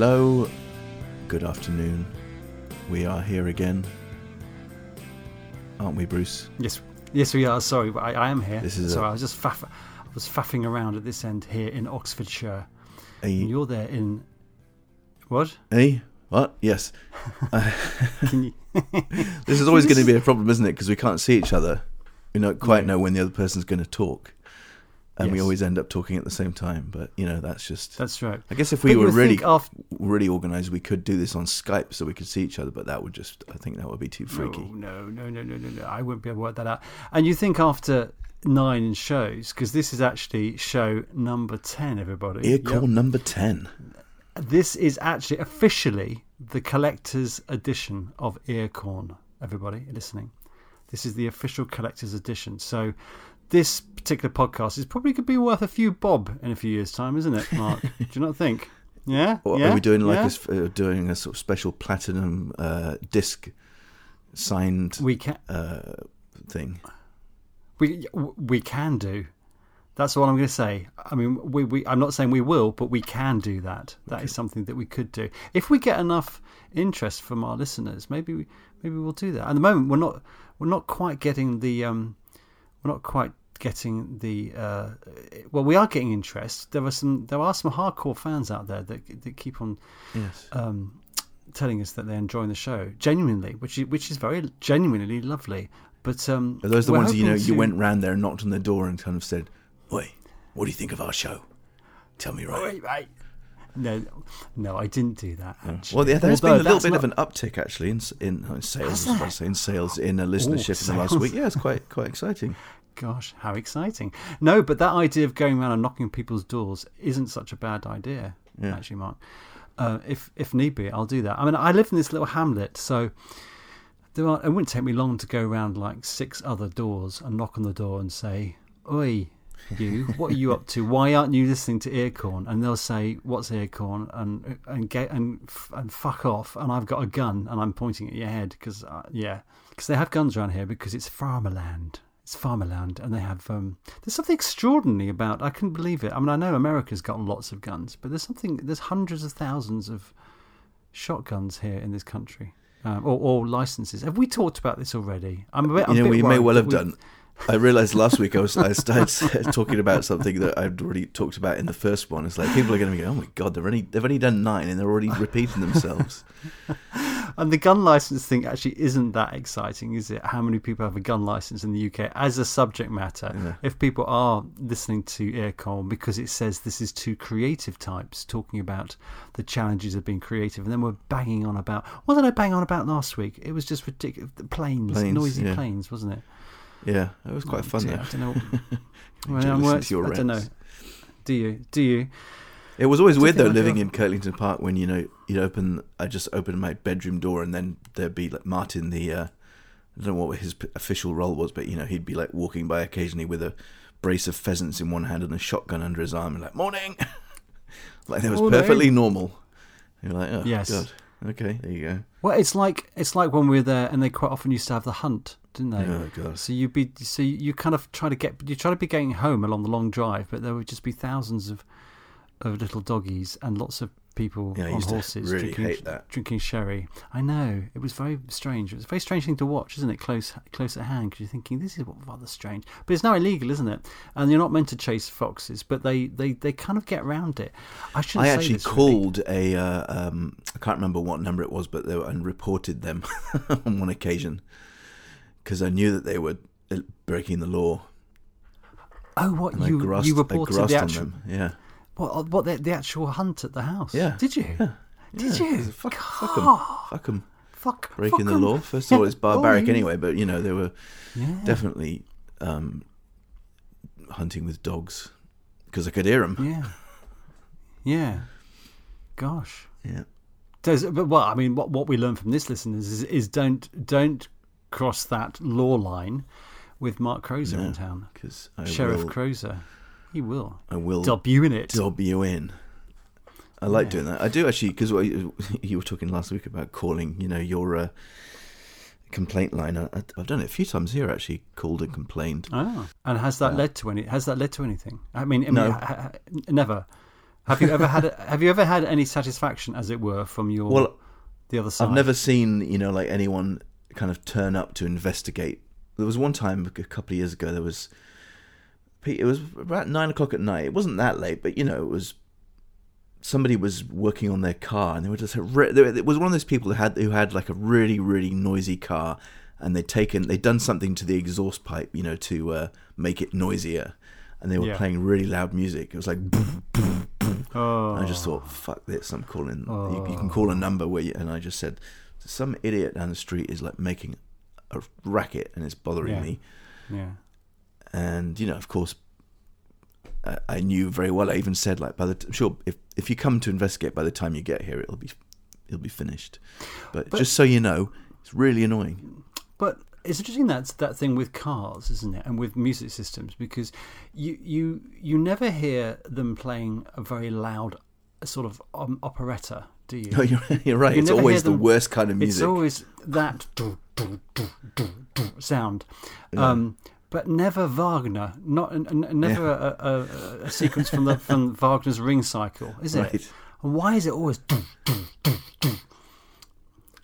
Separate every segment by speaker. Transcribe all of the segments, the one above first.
Speaker 1: Hello, good afternoon. We are here again, aren't we, Bruce?
Speaker 2: Yes, yes, we are. Sorry, I, I am here.
Speaker 1: This is
Speaker 2: sorry.
Speaker 1: a-
Speaker 2: I was just faff- I was faffing around at this end here in Oxfordshire. And you're there in what?
Speaker 1: a what? Yes.
Speaker 2: Can you?
Speaker 1: This is always going to be a problem, isn't it? Because we can't see each other. We don't quite know when the other person's going to talk, and we always end up talking at the same time. But you know, that's just.
Speaker 2: That's right.
Speaker 1: I guess if we
Speaker 2: you
Speaker 1: were really,
Speaker 2: after-
Speaker 1: really organised, we could do this on Skype so we could see each other. But that would just, I think, that would be too freaky.
Speaker 2: No, no, no, no, no, no. I wouldn't be able to work that out. And you think after nine shows, because this is actually show number ten, everybody.
Speaker 1: Ear
Speaker 2: Yep.
Speaker 1: number ten.
Speaker 2: This is actually officially the collector's edition of Earcorn. Everybody listening, this is the official collector's edition. So, this particular podcast is probably could be worth a few bob in a few years' time, isn't it, Mark? Do you not think? Yeah.
Speaker 1: Or
Speaker 2: yeah?
Speaker 1: are we doing like
Speaker 2: yeah?
Speaker 1: a uh, doing a sort of special platinum uh, disc signed
Speaker 2: We can.
Speaker 1: uh, thing?
Speaker 2: We we can do. That's what I'm going to say. I mean, we, we I'm not saying we will, but we can do that. That is something that we could do if we get enough interest from our listeners. Maybe we, maybe we'll do that. At the moment, we're not we're not quite getting the um, we're not quite getting the uh, well, we are getting interest. There are some there are some hardcore fans out there that that keep on
Speaker 1: Yes.
Speaker 2: um, telling us that they're enjoying the show genuinely, which is, which is very genuinely lovely. But um, those
Speaker 1: Are those the ones you know
Speaker 2: hoping
Speaker 1: you went round there and knocked on the door and kind of said, "Oi, what do you think of our show? Tell me right."
Speaker 2: Wait, wait. No, no, I didn't do that. Actually.
Speaker 1: Well, yeah, there's
Speaker 2: Although
Speaker 1: been a little bit
Speaker 2: not-
Speaker 1: of an uptick actually in in, uh, sales.
Speaker 2: Has
Speaker 1: I was
Speaker 2: there?
Speaker 1: saying sales in a listenership in the last week. Yeah, it's quite quite exciting.
Speaker 2: Gosh, how exciting! No, but that idea of going around and knocking people's doors isn't such a bad idea,
Speaker 1: Yeah.
Speaker 2: actually, Mark. Uh, if if need be, I'll do that. I mean, I live in this little hamlet, so there are. It wouldn't take me long to go around like six other doors and knock on the door and say, "Oi, you, what are you up to? Why aren't you listening to Earcorn?" And they'll say, "What's Earcorn?" and and get and and fuck off. And I've got a gun and I'm pointing at your head because uh, yeah, because they have guns around here because it's farmerland. It's farmerland, and they have. Um, there's something extraordinary about. I couldn't believe it. I mean, I know America's got lots of guns, but there's something. There's hundreds of thousands of shotguns here in this country, um, or, or licenses. Have we talked about this already? I'm a bit.
Speaker 1: You know,
Speaker 2: bit
Speaker 1: we may well have done. I realised last week I was I started talking about something that I'd already talked about in the first one. It's like people are going to be going, "Oh my god, they've only they've only done nine and they're already repeating themselves."
Speaker 2: And the gun license thing actually isn't that exciting, is it? How many people have a gun license in the UK as a subject matter?
Speaker 1: Yeah.
Speaker 2: If people are listening to Earcorn because it says this is two creative types talking about the challenges of being creative, and then we're banging on about what did I bang on about last week? It was just ridiculous. Planes,
Speaker 1: Planes,
Speaker 2: noisy
Speaker 1: yeah.
Speaker 2: planes, wasn't it?
Speaker 1: Yeah, it was quite oh fun
Speaker 2: Dear. I don't know. Well, I'm
Speaker 1: listening to your
Speaker 2: I don't know. Do you? Do you?
Speaker 1: It was always weird though living in Kirtlington Park when you know you'd open. I just opened my bedroom door and then there'd be like Martin, the uh, I don't know what his official role was, but you know he'd be like walking by occasionally with a brace of pheasants in one hand and a shotgun under his arm, and like morning, like that was
Speaker 2: Morning.
Speaker 1: perfectly normal. You're like, oh
Speaker 2: Yes.
Speaker 1: god, okay, there you go.
Speaker 2: Well, it's like it's like when we were there, and they quite often used to have the hunt, didn't they?
Speaker 1: Oh god,
Speaker 2: So you'd be so you kind of try to get you try to be getting home along the long drive, but there would just be thousands of of little doggies and lots of people
Speaker 1: Yeah,
Speaker 2: on horses
Speaker 1: really
Speaker 2: drinking drinking sherry. I know it was very strange. It was a very strange thing to watch, isn't it? Close close at hand because you're thinking this is rather strange, but it's now illegal, isn't it? And you're not meant to chase foxes, but they they, they kind of get around it. I should.
Speaker 1: I actually
Speaker 2: this, really.
Speaker 1: called a uh, um, I can't remember what number it was, but they were, and reported them on one occasion because I knew that they were uh, breaking the law.
Speaker 2: Oh, what
Speaker 1: And I
Speaker 2: you
Speaker 1: grasped,
Speaker 2: you
Speaker 1: I
Speaker 2: reported
Speaker 1: grasped
Speaker 2: the
Speaker 1: on
Speaker 2: actual
Speaker 1: them. Yeah.
Speaker 2: What what the, the actual hunt at the house?
Speaker 1: Yeah.
Speaker 2: Did you?
Speaker 1: Yeah.
Speaker 2: Did
Speaker 1: Yeah,
Speaker 2: you?
Speaker 1: Fuck, fuck 'em. Fuck 'em.
Speaker 2: Fuck
Speaker 1: Breaking
Speaker 2: fuck
Speaker 1: the
Speaker 2: 'em.
Speaker 1: law. First of all, it's barbaric
Speaker 2: Oh,
Speaker 1: anyway, but you know, they were definitely um, hunting with dogs because I could hear them.
Speaker 2: Yeah. Yeah. Gosh.
Speaker 1: Yeah.
Speaker 2: Does, but well, I mean, what what we learn from this, listeners, is, is don't don't cross that law line with Mark Crozer
Speaker 1: No.
Speaker 2: in town.
Speaker 1: Because
Speaker 2: Sheriff
Speaker 1: will,
Speaker 2: Crozer, he will
Speaker 1: I will
Speaker 2: dub you in it.
Speaker 1: dob you in. I like
Speaker 2: Yeah.
Speaker 1: doing that. I do actually because you, you were talking last week about calling, you know, your uh, complaint line. I, I've done it a few times here. Actually, called and complained.
Speaker 2: Oh, and has that
Speaker 1: Yeah.
Speaker 2: led to any? Has that led to anything? I mean, I mean
Speaker 1: No.
Speaker 2: ha- ha- never. Have you ever had Have you ever had any satisfaction, as it were, from your
Speaker 1: Well,
Speaker 2: the other side?
Speaker 1: I've never seen you know like anyone kind of turn up to investigate. There was one time a couple of years ago. There was it was about nine o'clock at night. It wasn't that late, but you know it was. Somebody was working on their car, and they were just. It was one of those people who had who had like a really really noisy car, and they'd taken they'd done something to the exhaust pipe, you know, to uh, make it noisier, and they were
Speaker 2: Yeah.
Speaker 1: playing really loud music. It was like. boom, boom, boom.
Speaker 2: Oh,
Speaker 1: I just thought, fuck this. I'm calling. You, you can call a number where, you, and I just said, some idiot down the street is like making a racket and it's bothering
Speaker 2: Yeah.
Speaker 1: me.
Speaker 2: yeah.
Speaker 1: And you know, of course, I, I knew very well. I even said, like, by the t- sure, if if you come to investigate, by the time you get here, it'll be it'll be finished. But,
Speaker 2: But-
Speaker 1: just so you know, it's really annoying.
Speaker 2: But it's interesting that that thing with cars, isn't it, and with music systems, because you you you never hear them playing a very loud sort of um, operetta, do you?
Speaker 1: No, you're, you're right.
Speaker 2: You
Speaker 1: it's always the worst kind of music.
Speaker 2: It's always that sound, um, but never Wagner. Not n- n- never a, a, a sequence from the from Wagner's Ring Cycle, is it?
Speaker 1: Right.
Speaker 2: And why is it always?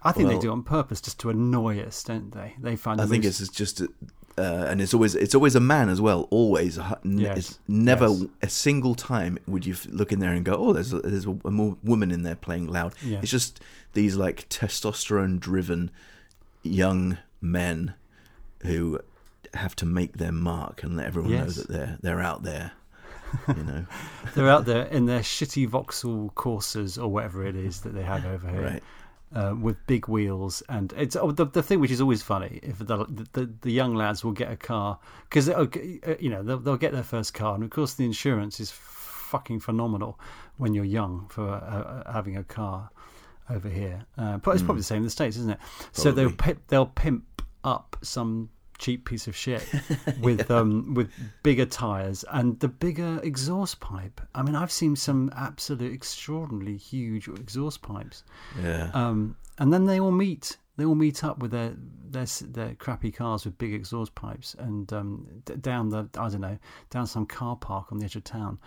Speaker 2: I think
Speaker 1: Well-
Speaker 2: they do it on purpose just to annoy us, don't they? They find.
Speaker 1: I
Speaker 2: the
Speaker 1: think
Speaker 2: most-
Speaker 1: it's just, uh, and it's always it's always a man as well. Always,
Speaker 2: Yes,
Speaker 1: it's never
Speaker 2: yes.
Speaker 1: a single time would you look in there and go, "Oh, there's a, there's a, a mo- woman in there playing loud."
Speaker 2: Yeah.
Speaker 1: It's just these like testosterone-driven young men who have to make their mark and let everyone know that they're they're out there. You know,
Speaker 2: They're out there in their shitty Vauxhall Corsas or whatever it is that they have over here,
Speaker 1: right?
Speaker 2: uh, with big wheels. And it's oh, the, the thing which is always funny if the the, the young lads will get a car because you know they'll, they'll get their first car, and of course the insurance is fucking phenomenal when you're young for uh, uh, having a car over here. Uh, but it's probably the same in the states, isn't it? So they'll they'll pimp up some cheap piece of shit with um with bigger tires and the bigger exhaust pipe. I mean, I've seen some absolute extraordinarily huge exhaust pipes.
Speaker 1: Yeah,
Speaker 2: Um, and then they all meet. They all meet up with their their their crappy cars with big exhaust pipes and um, d- down the I don't know down some car park on the edge of town.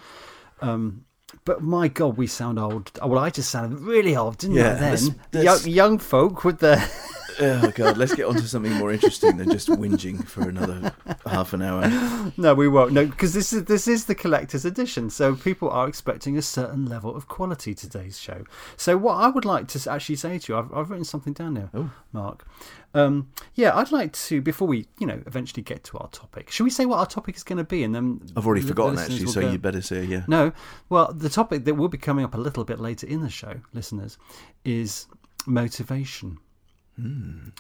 Speaker 2: Um, but my God, we sound old. Well, I just sounded really old, didn't
Speaker 1: Yeah,
Speaker 2: I? Then
Speaker 1: that's-
Speaker 2: young,
Speaker 1: that's-
Speaker 2: young folk with their
Speaker 1: oh god, let's get on to something more interesting than just whinging for another half an hour.
Speaker 2: no, we won't. No, because this is this is the collector's edition, so people are expecting a certain level of quality today's show. So what I would like to actually say to you, I've, I've written something down there,
Speaker 1: Oh.
Speaker 2: Mark. Um, yeah, I'd like to before we, you know, eventually get to our topic. Should we say what our topic is going to be, and then
Speaker 1: I've already
Speaker 2: the-
Speaker 1: forgotten actually, so
Speaker 2: go-
Speaker 1: you better say yeah.
Speaker 2: No, well, the topic that will be coming up a little bit later in the show, listeners, is motivation.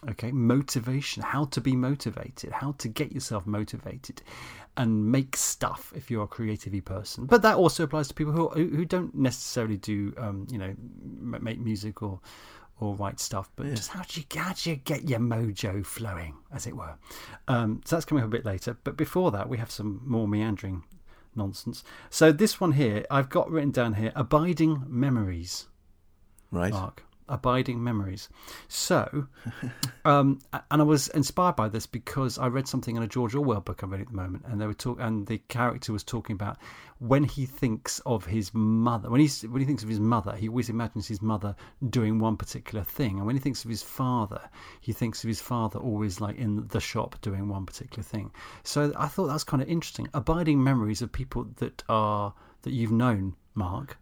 Speaker 2: Okay, motivation. How to be motivated. How to get yourself motivated, and make stuff if you're a creativity person. But that also applies to people who who, don't necessarily do, um, you know, make music or or write stuff. But just how do you how do you get your mojo flowing, as it were? Um, so that's coming up a bit later. But before that, we have some more meandering nonsense. So this one here, I've got written down here: abiding memories.
Speaker 1: Right.
Speaker 2: Mark. Abiding memories. So, um, and I was inspired by this because I read something in a George Orwell book I'm reading at the moment, and they were talk, and the character was talking about when he thinks of his mother. When he's when he thinks of his mother, he always imagines his mother doing one particular thing, and when he thinks of his father, he thinks of his father always like in the shop doing one particular thing. So I thought that's kind of interesting. Abiding memories of people that are that you've known, Mark.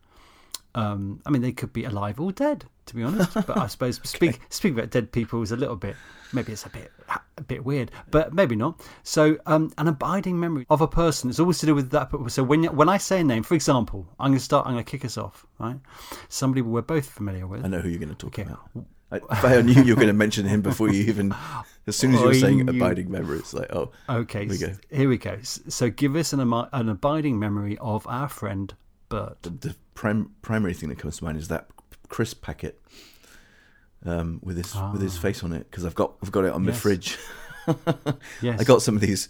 Speaker 2: Um, I mean, they could be alive or dead, to be honest. But I suppose speak speak about dead people is a little bit maybe it's a bit a bit weird, but maybe not. So, um, an abiding memory of a person is always to do with that. So when when I say a name, for example, I'm going to start. I'm going to kick us off. Right, somebody we're both familiar with.
Speaker 1: I know who you're going to talk
Speaker 2: Okay.
Speaker 1: about. I, if I knew you were going to mention him before you even, as soon as you were saying abiding memories, like oh,
Speaker 2: Okay,
Speaker 1: Here we go.
Speaker 2: here we go. So give us an, an abiding memory of our friend Bert.
Speaker 1: the, the prim, primary thing that comes to mind is that crisp packet um, with his with his face on it because I've got I've got it on my
Speaker 2: Ah.
Speaker 1: Fridge.
Speaker 2: Yes,
Speaker 1: I got some of these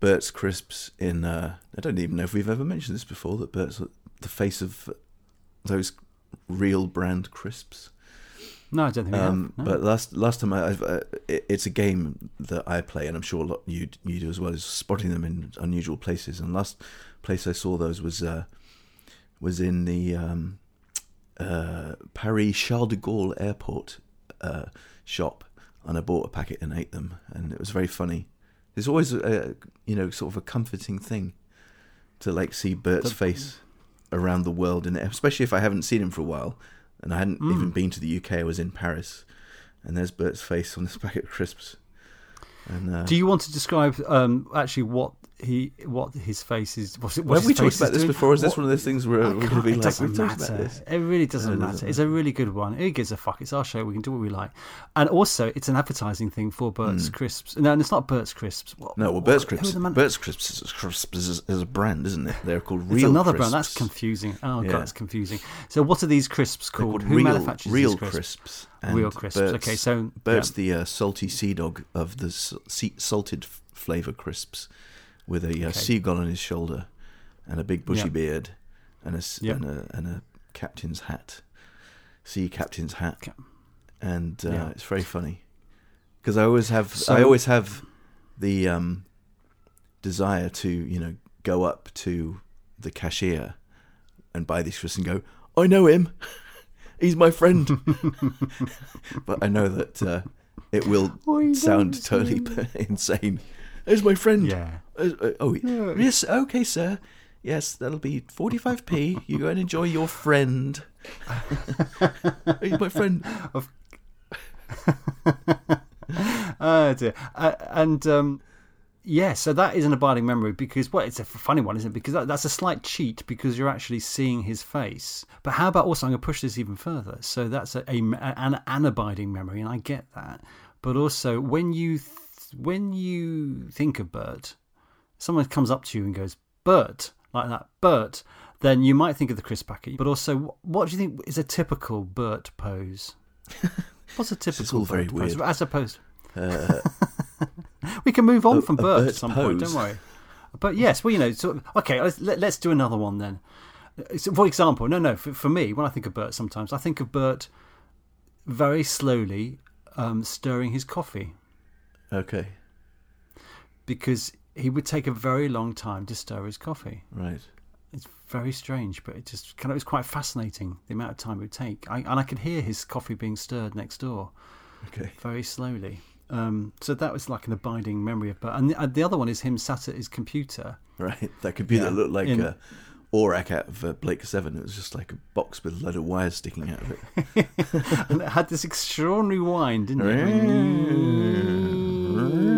Speaker 1: Burt's crisps in. Uh, I don't even know if we've ever mentioned this before. That Burt's the face of those real brand crisps.
Speaker 2: No, I don't think we
Speaker 1: Um,
Speaker 2: have. No.
Speaker 1: But last last time I, I've, uh, it, it's a game that I play, and I'm sure a lot you you do as well, is spotting them in unusual places. And last place I saw those was uh, was in the um, uh, Paris Charles de Gaulle airport uh, shop, and I bought a packet and ate them, and it was very funny. It's always a you know sort of a comforting thing to like see Bert's
Speaker 2: The-
Speaker 1: face around the world, and especially if I haven't seen him for a while, and I hadn't even been to the UK. I was in Paris, and there's Bert's face on this packet of crisps. And uh,
Speaker 2: Do you want to describe um, actually what he what his face is? What's
Speaker 1: have we talked about this
Speaker 2: doing?
Speaker 1: before? Is this
Speaker 2: What-
Speaker 1: one of those things where we're going to be
Speaker 2: it
Speaker 1: like,
Speaker 2: doesn't matter.
Speaker 1: about this?
Speaker 2: It really doesn't
Speaker 1: No,
Speaker 2: matter.
Speaker 1: doesn't
Speaker 2: It's a really good one. Who gives a fuck? It's our show. We can do what we like. And also, it's an advertising thing for Burt's Crisps. No, and it's not Burt's Crisps. What.
Speaker 1: No, well,
Speaker 2: what-
Speaker 1: Bert's Crisps.
Speaker 2: man-
Speaker 1: Bert's Crisps is, crisps is, is a brand, isn't it? They're called
Speaker 2: It's
Speaker 1: Real
Speaker 2: another
Speaker 1: crisps.
Speaker 2: brand. That's confusing. Oh
Speaker 1: Yeah.
Speaker 2: god, it's confusing. So, what are these crisps called?
Speaker 1: called
Speaker 2: Who
Speaker 1: Real,
Speaker 2: manufactures
Speaker 1: real
Speaker 2: these crisps?
Speaker 1: crisps.
Speaker 2: Real crisps.
Speaker 1: Bert's,
Speaker 2: okay, so
Speaker 1: Bert's
Speaker 2: yeah.
Speaker 1: the uh, salty sea dog of the salted flavour crisps, with a uh, seagull on his shoulder, and a big bushy
Speaker 2: Yeah.
Speaker 1: beard, and a,
Speaker 2: Yeah.
Speaker 1: and a and a captain's hat, sea captain's hat, and uh,
Speaker 2: Yeah.
Speaker 1: it's very funny because I always have
Speaker 2: So-
Speaker 1: I always have the um, desire to you know go up to the cashier and buy these crisps and go, I know him, he's my friend, but I know that uh, it will sound totally insane. He's my friend.
Speaker 2: Yeah.
Speaker 1: Uh, uh, oh,
Speaker 2: Yeah.
Speaker 1: yes, okay, sir. Yes, that'll be 45p. You go and enjoy your friend. My friend.
Speaker 2: Oh dear. Uh, and um, yeah, so that is an abiding memory because well, it's a funny one, isn't it? Because that, that's a slight cheat because you're actually seeing his face. But how about also? I'm going to push this even further. So that's a, a an, an abiding memory, and I get that. But also, when you th- when you think of Bert, someone comes up to you and goes, "Bert," like that, Bert. Then you might think of the Chris packet. But also, what do you think is a typical Bert pose? What's a typical
Speaker 1: all very
Speaker 2: Bert pose?
Speaker 1: weird.
Speaker 2: As opposed,
Speaker 1: Uh,
Speaker 2: we can move on
Speaker 1: A-
Speaker 2: from
Speaker 1: a
Speaker 2: Bert at
Speaker 1: Bert
Speaker 2: some point, don't worry. But yes, well, you know, sort of, okay, let's, let, let's do another one then. So, for example, no, no, for, for me, when I think of Bert sometimes, I think of Bert very slowly um, stirring his coffee
Speaker 1: okay,
Speaker 2: because he would take a very long time to stir his coffee.
Speaker 1: right.
Speaker 2: It's very strange, but it just kind of was quite fascinating the amount of time it would take. I, and I could hear his coffee being stirred next door.
Speaker 1: Okay.
Speaker 2: very slowly. Um, so that was like an abiding memory of Bert. And the, uh, the other one is him sat at his computer.
Speaker 1: Right. That computer
Speaker 2: Yeah.
Speaker 1: looked like
Speaker 2: In-
Speaker 1: a Orac out of uh, Blake 7. It was just like a box with a load of wires sticking out of it.
Speaker 2: and it had this extraordinary whine, didn't it?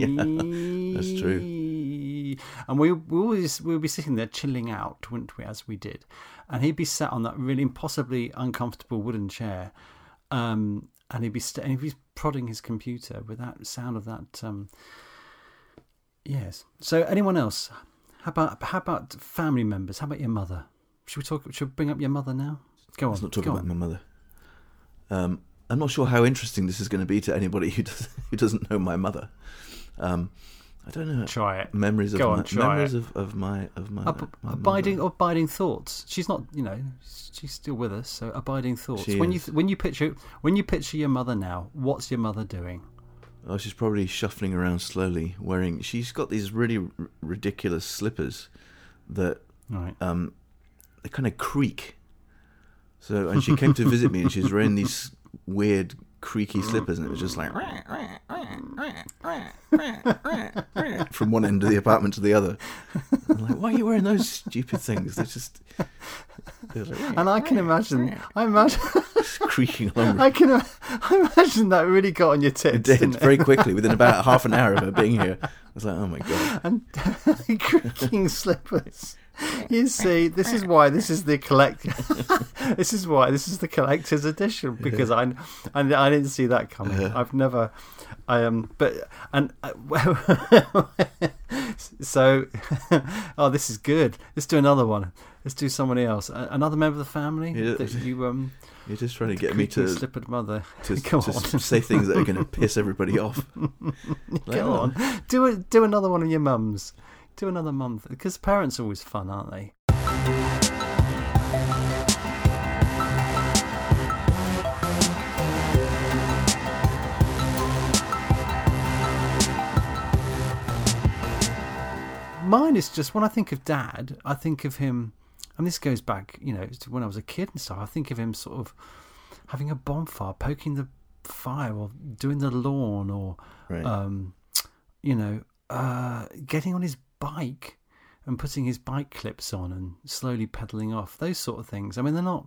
Speaker 1: Yeah, true.
Speaker 2: And we we always we would be sitting there chilling out, wouldn't we, as we did? And he'd be sat on that really impossibly uncomfortable wooden chair, um, and he'd be st- and he'd be prodding his computer with that sound of that. Um, yes. So anyone else? How about how about family members? How about your mother? Should we talk? Should we bring up your mother now? Go on.
Speaker 1: Let's not talk about
Speaker 2: on.
Speaker 1: my mother. Um, I'm not sure how interesting this is going to be to anybody who, does, who doesn't know my mother. Um, I don't know.
Speaker 2: Try it.
Speaker 1: Memories of
Speaker 2: Go on,
Speaker 1: my,
Speaker 2: try
Speaker 1: memories
Speaker 2: it.
Speaker 1: of, of my of my,
Speaker 2: Ab-
Speaker 1: my
Speaker 2: abiding
Speaker 1: mother.
Speaker 2: abiding thoughts. She's not, you know, she's still with us. So abiding thoughts.
Speaker 1: She
Speaker 2: when
Speaker 1: is.
Speaker 2: you when you picture when you picture your mother now, what's your mother doing?
Speaker 1: Oh, she's probably shuffling around slowly, wearing. She's got these really r- ridiculous slippers that
Speaker 2: Right.
Speaker 1: um, they kind of creak. So, and she came to visit me, and she's wearing these weird creaky slippers, and it was just like from one end of the apartment to the other. I'm like, why are you wearing those stupid things? They're just, they're like,
Speaker 2: And I can imagine, I imagine,
Speaker 1: creaking along.
Speaker 2: I can, I imagine that really got on your tits.
Speaker 1: It did
Speaker 2: it?
Speaker 1: very quickly within about half an hour of her being here. I was like, oh my god.
Speaker 2: and creaking slippers. You see, this is why this is the collect. this is why this is the collector's edition because I, I, I didn't see that coming. I've never, I um, but and uh, so, oh, this is good. Let's do another one. Let's do somebody else. A- Another member of the family
Speaker 1: Yeah.
Speaker 2: that you um,
Speaker 1: You're just trying to get me to
Speaker 2: slippered mother.
Speaker 1: to,
Speaker 2: Go
Speaker 1: to
Speaker 2: on.
Speaker 1: say things that are going to piss everybody off.
Speaker 2: Go
Speaker 1: oh,
Speaker 2: on, do it. Do another one of your mums. Do another month because parents are always fun, aren't they? Mine is just when I think of dad, I think of him and this goes back, you know, to when I was a kid and stuff. I think of him sort of having a bonfire, poking the fire, or doing the lawn, or
Speaker 1: Right.
Speaker 2: um, you know, uh, getting on his bike and putting his bike clips on and slowly pedaling off. Those sort of things. I mean, they're not.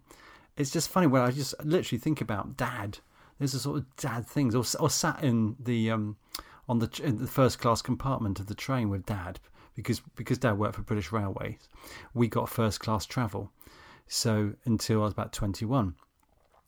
Speaker 2: It's just funny when I just literally think about dad. There's a sort of dad things, or, or sat in the um, on the the first class compartment of the train with dad because because dad worked for British Railways. We got first class travel, so until I was about twenty one.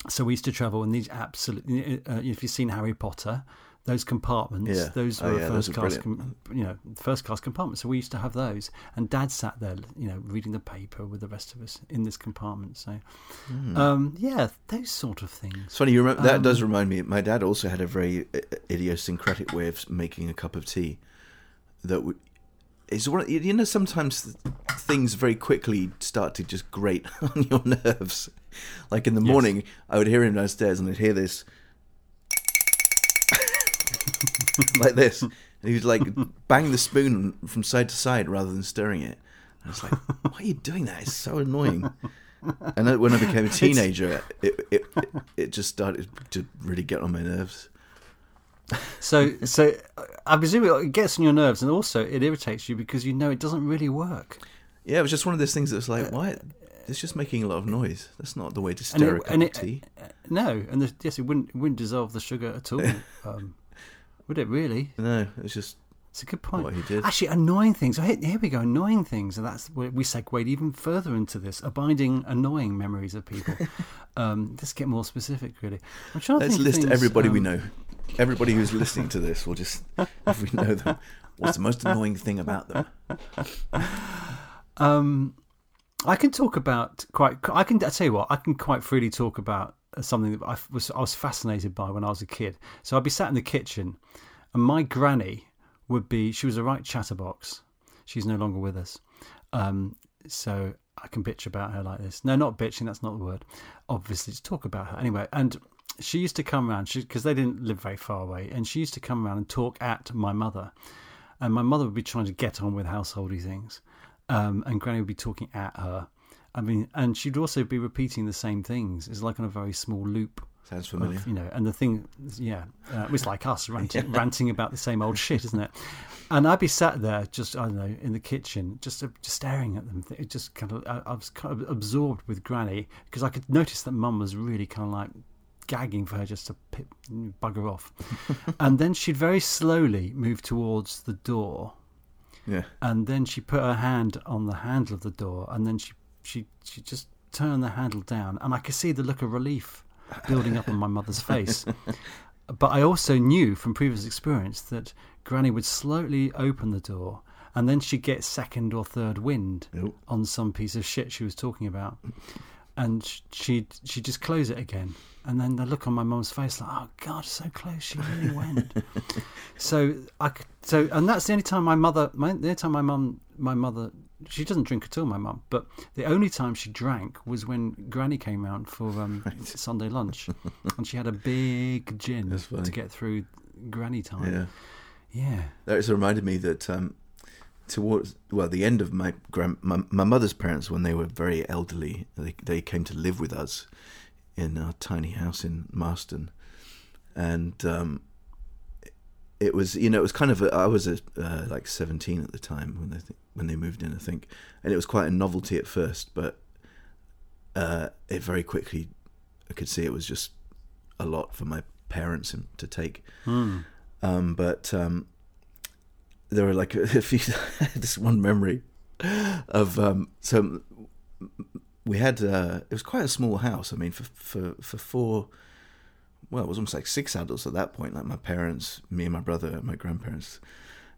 Speaker 2: So we used to travel in these absolutely. Uh, if you've seen Harry Potter, those compartments,
Speaker 1: Yeah.
Speaker 2: those
Speaker 1: Oh,
Speaker 2: were
Speaker 1: yeah,
Speaker 2: first
Speaker 1: are
Speaker 2: class, com- you know, first class compartments. So we used to have those, and Dad sat there, you know, reading the paper with the rest of us in this compartment. So,
Speaker 1: Hmm.
Speaker 2: um, yeah, those sort of things.
Speaker 1: It's funny. You remember, that
Speaker 2: Um,
Speaker 1: does remind me. My dad also had a very uh, idiosyncratic way of making a cup of tea. That. It's one. You know, sometimes things very quickly start to just grate on your nerves. Like in the
Speaker 2: Yes.
Speaker 1: morning, I would hear him downstairs, and I'd hear this, like this, and he was like bang the spoon from side to side rather than stirring it. And was like, why are you doing that? It's so annoying. And when I became a teenager, it, it it it just started to really get on my nerves.
Speaker 2: So, so uh, I presume it gets on your nerves, and also it irritates you because you know it doesn't really work.
Speaker 1: Yeah, it was just one of those things that was like, why? It's just making a lot of noise. That's not the way to
Speaker 2: And
Speaker 1: stir
Speaker 2: it-
Speaker 1: a cup
Speaker 2: and
Speaker 1: of
Speaker 2: it-
Speaker 1: tea.
Speaker 2: No, and the, yes, it wouldn't it wouldn't dissolve the sugar at all. um, would it really?
Speaker 1: No, it's just
Speaker 2: It's a good point.
Speaker 1: what he did.
Speaker 2: Actually, annoying things. Here, we go. Annoying things, and that's where we segued even further into this. Abiding, annoying memories of people. um, let's get more specific, really. I'm trying
Speaker 1: Let's
Speaker 2: of
Speaker 1: list
Speaker 2: things,
Speaker 1: everybody we
Speaker 2: um,
Speaker 1: know. Everybody who's listening to this will just, if we know them, what's the most annoying thing about them?
Speaker 2: Um, I can talk about quite. I can. I tell you what. I can quite freely talk about something that I was I was fascinated by when I was a kid. So I'd be sat in the kitchen, and my granny would be. She was a right chatterbox. She's no longer with us. Um, so I can bitch about her like this. No, not bitching. That's not the word. Obviously, to talk about her anyway. And she used to come around because they didn't live very far away, and she used to come around and talk at my mother. And my mother would be trying to get on with householdy things, um, and Granny would be talking at her. I mean, and she'd also be repeating the same things. It's like on a very small loop.
Speaker 1: Sounds familiar.
Speaker 2: Of, you know, and the thing, yeah, uh, it was like us ranting, ranting about the same old shit, isn't it? And I'd be sat there, just I don't know, in the kitchen, just uh, just staring at them. It just kind of, I, I was kind of absorbed with Granny because I could notice that Mum was really kind of like gagging for her just to pip, bugger off. and then she'd very slowly move towards the door,
Speaker 1: Yeah.
Speaker 2: and then she put her hand on the handle of the door, and then she she she just turned the handle down, and I could see the look of relief building up on my mother's face. But I also knew from previous experience that Granny would slowly open the door, and then she'd get second or third wind
Speaker 1: Nope.
Speaker 2: on some piece of shit she was talking about, and she'd she'd just close it again, and then the look on my mum's face like, oh god, so close, she really went. so I so and that's the only time my mother, my, the only time my mum, my mother, she doesn't drink at all, my mum, but the only time she drank was when Granny came round for um, Sunday lunch, and she had a big gin to get through Granny time.
Speaker 1: Yeah.
Speaker 2: Yeah.
Speaker 1: That has reminded me that um, towards well the end of my grand my, my mother's parents when they were very elderly they they came to live with us in our tiny house in Marston, and um, it was you know it was kind of a, I was a, uh, like seventeen at the time when they th- when they moved in I think, and it was quite a novelty at first, but uh, it very quickly I could see it was just a lot for my parents to take.
Speaker 2: Hmm.
Speaker 1: Um, but um, there were like a few, this one memory of um, so we had uh, it was quite a small house. I mean, for for for four, well, it was almost like six adults at that point. Like my parents, me and my brother, and my grandparents,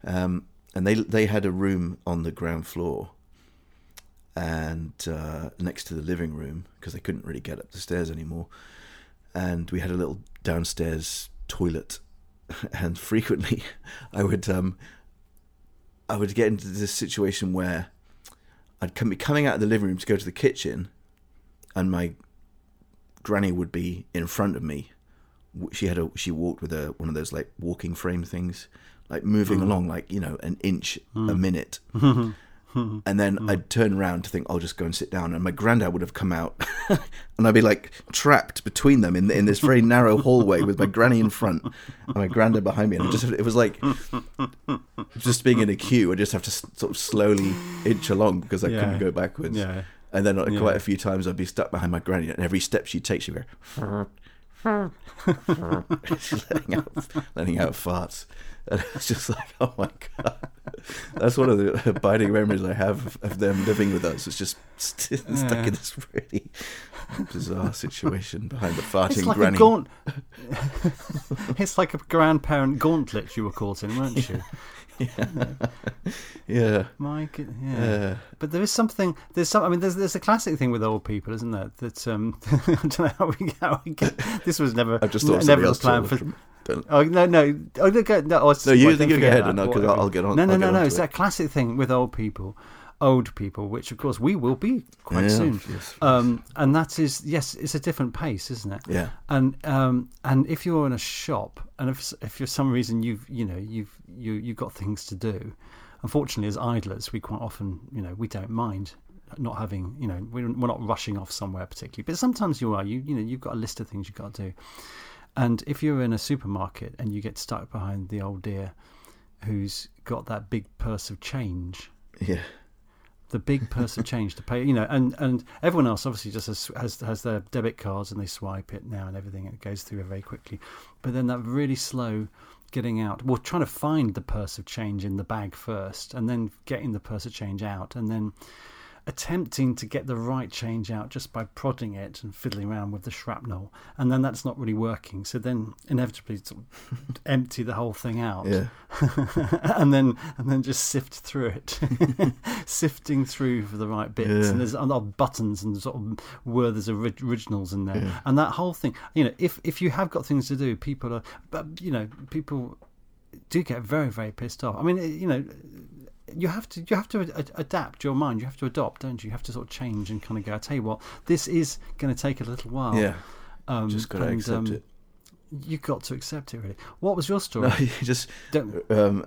Speaker 1: um, and they they had a room on the ground floor. And uh, next to the living room, because they couldn't really get up the stairs anymore, and we had a little downstairs toilet. And frequently I would um I would get into this situation where I'd come, be coming out of the living room to go to the kitchen and my granny would be in front of me. She had a she walked with a one of those like walking frame things like moving hmm. along like you know an inch a hmm. minute hmm. and then I'd turn around to think I'll just go and sit down, and my granddad would have come out, and I'd be like trapped between them in in this very narrow hallway with my granny in front and my granddad behind me, and it just it was like just being in a queue. I just have to sort of slowly inch along because I
Speaker 2: Yeah.
Speaker 1: couldn't go backwards.
Speaker 2: Yeah.
Speaker 1: And then uh,
Speaker 2: Yeah.
Speaker 1: quite a few times I'd be stuck behind my granny, and every step she takes, she'd go. She's letting out, letting out farts, and it's just like, oh my god, that's one of the abiding memories I have of, them living with us. It's just st- stuck in this really bizarre situation behind the farting
Speaker 2: It's like
Speaker 1: granny.
Speaker 2: a gaunt. it's like a grandparent gauntlet you were caught in, weren't you?
Speaker 1: yeah,
Speaker 2: My good, yeah.
Speaker 1: yeah,
Speaker 2: But there is something. There's some. I mean, there's there's a classic thing with old people, isn't there? That um, I don't know how we, how we get. This was never.
Speaker 1: I've just thought
Speaker 2: never
Speaker 1: somebody
Speaker 2: the
Speaker 1: else
Speaker 2: plan for.
Speaker 1: from- don't-
Speaker 2: Oh no no oh no go, no, oh, it's-
Speaker 1: No, you- you go ahead and I'll-. I'll- I'll get on-
Speaker 2: No no
Speaker 1: I'll
Speaker 2: no no. It's
Speaker 1: it.
Speaker 2: that classic thing with old people, old people, which of course we will be quite
Speaker 1: Yeah,
Speaker 2: soon.
Speaker 1: yes,
Speaker 2: Um, and that is yes, it's a different pace, isn't it?
Speaker 1: yeah,
Speaker 2: and um, and if you're in a shop and if if for some reason you've you know you've you you've got things to do, unfortunately as idlers we quite often you know we don't mind not having you know we're, we're not rushing off somewhere particularly, but sometimes you are you you know you've got a list of things you've got to do, and if you're in a supermarket and you get stuck behind the old dear who's got that big purse of change
Speaker 1: yeah,
Speaker 2: the big purse of change to pay, you know, and, and everyone else obviously just has, has has their debit cards and they swipe it now and everything, and it goes through very quickly. But then that really slow getting out, well, trying to find the purse of change in the bag first, and then getting the purse of change out, and then attempting to get the right change out just by prodding it and fiddling around with the shrapnel, and then that's not really working. So then inevitably sort of empty the whole thing out
Speaker 1: yeah,
Speaker 2: and then and then just sift through it, sifting through for the right bits.
Speaker 1: Yeah.
Speaker 2: And there's a lot of buttons and sort of where there's originals in there,
Speaker 1: Yeah.
Speaker 2: and that whole thing. You know, if if you have got things to do, people are, but you know, people do get very very pissed off. I mean, you know. You have to you have to ad- adapt your mind. You have to adopt, don't you? You have to sort of change and kind of go. I tell you what, this is going to take a little while.
Speaker 1: yeah.
Speaker 2: um,
Speaker 1: Just got to
Speaker 2: and,
Speaker 1: accept
Speaker 2: um,
Speaker 1: it.
Speaker 2: You've got to accept it. Really. What was your story?
Speaker 1: No, you just
Speaker 2: Don't-
Speaker 1: um,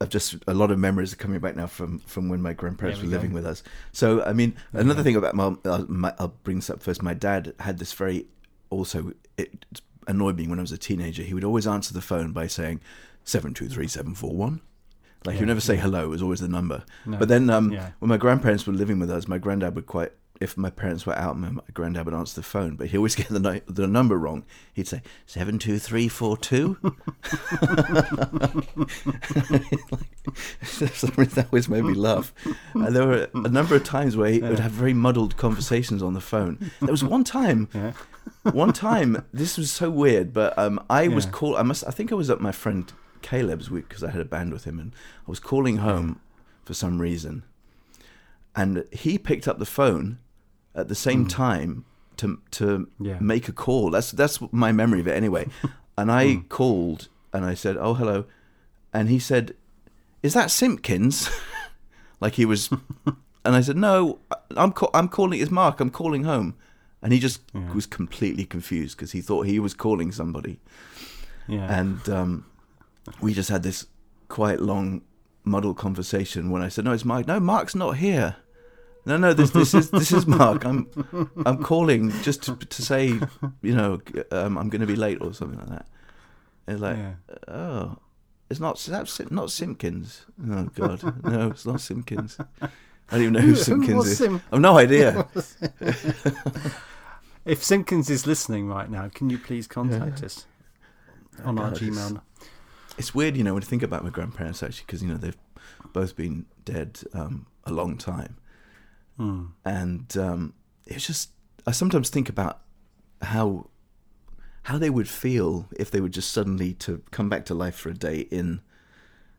Speaker 1: I've just a lot of memories are coming back now from from when my grandparents
Speaker 2: There
Speaker 1: were living
Speaker 2: go.
Speaker 1: with us. So I mean, another thing about my, uh, my I'll bring this up first. My dad had this very also it annoyed me when I was a teenager. He would always answer the phone by saying seven two three seven four one. Like
Speaker 2: Yeah,
Speaker 1: would never say
Speaker 2: yeah.
Speaker 1: hello. It was always the number.
Speaker 2: No.
Speaker 1: But then um,
Speaker 2: Yeah.
Speaker 1: when my grandparents were living with us, my granddad would quite. If my parents were out, my granddad would answer the phone, but he always get the ni- the number wrong. He'd say seven two three four two. For some reason, that always made me laugh. And there were a number of times where he would have very muddled conversations on the phone. There was one time,
Speaker 2: Yeah.
Speaker 1: one time, this was so weird, but um, I was called. I must. I think I was at my friend Caleb's week because I had a band with him, and I was calling home for some reason, and he picked up the phone at the same time to to.
Speaker 2: Yeah.
Speaker 1: make a call. That's that's my memory of it anyway. and I
Speaker 2: Hmm.
Speaker 1: called and I said, "Oh, hello," and he said, "Is that Simpkins?" like he was, and I said, "No, I'm ca- I'm calling. It's Mark. I'm calling home." And he just
Speaker 2: Yeah.
Speaker 1: was completely confused because he thought he was calling somebody,
Speaker 2: Yeah.
Speaker 1: and um, we just had this quite long, muddled conversation. When I said, "No, it's Mark." No, Mark's not here. No, no, this this is this is Mark. I'm I'm calling just to, to say, you know, um, I'm going to be late or something like that. And like,
Speaker 2: Yeah.
Speaker 1: oh, it's not that's not Simpkins. Oh God, no, it's not Simpkins. I don't even know who Simpkins is.
Speaker 2: Sim-
Speaker 1: I've no idea.
Speaker 2: if Simpkins is listening right now, can you please contact us on our
Speaker 1: God,
Speaker 2: Gmail?
Speaker 1: It's weird, you know, when you think about my grandparents actually, because you know they've both been dead um, a long time,
Speaker 2: Hmm.
Speaker 1: and um, it's just I sometimes think about how how they would feel if they were just suddenly to come back to life for a day in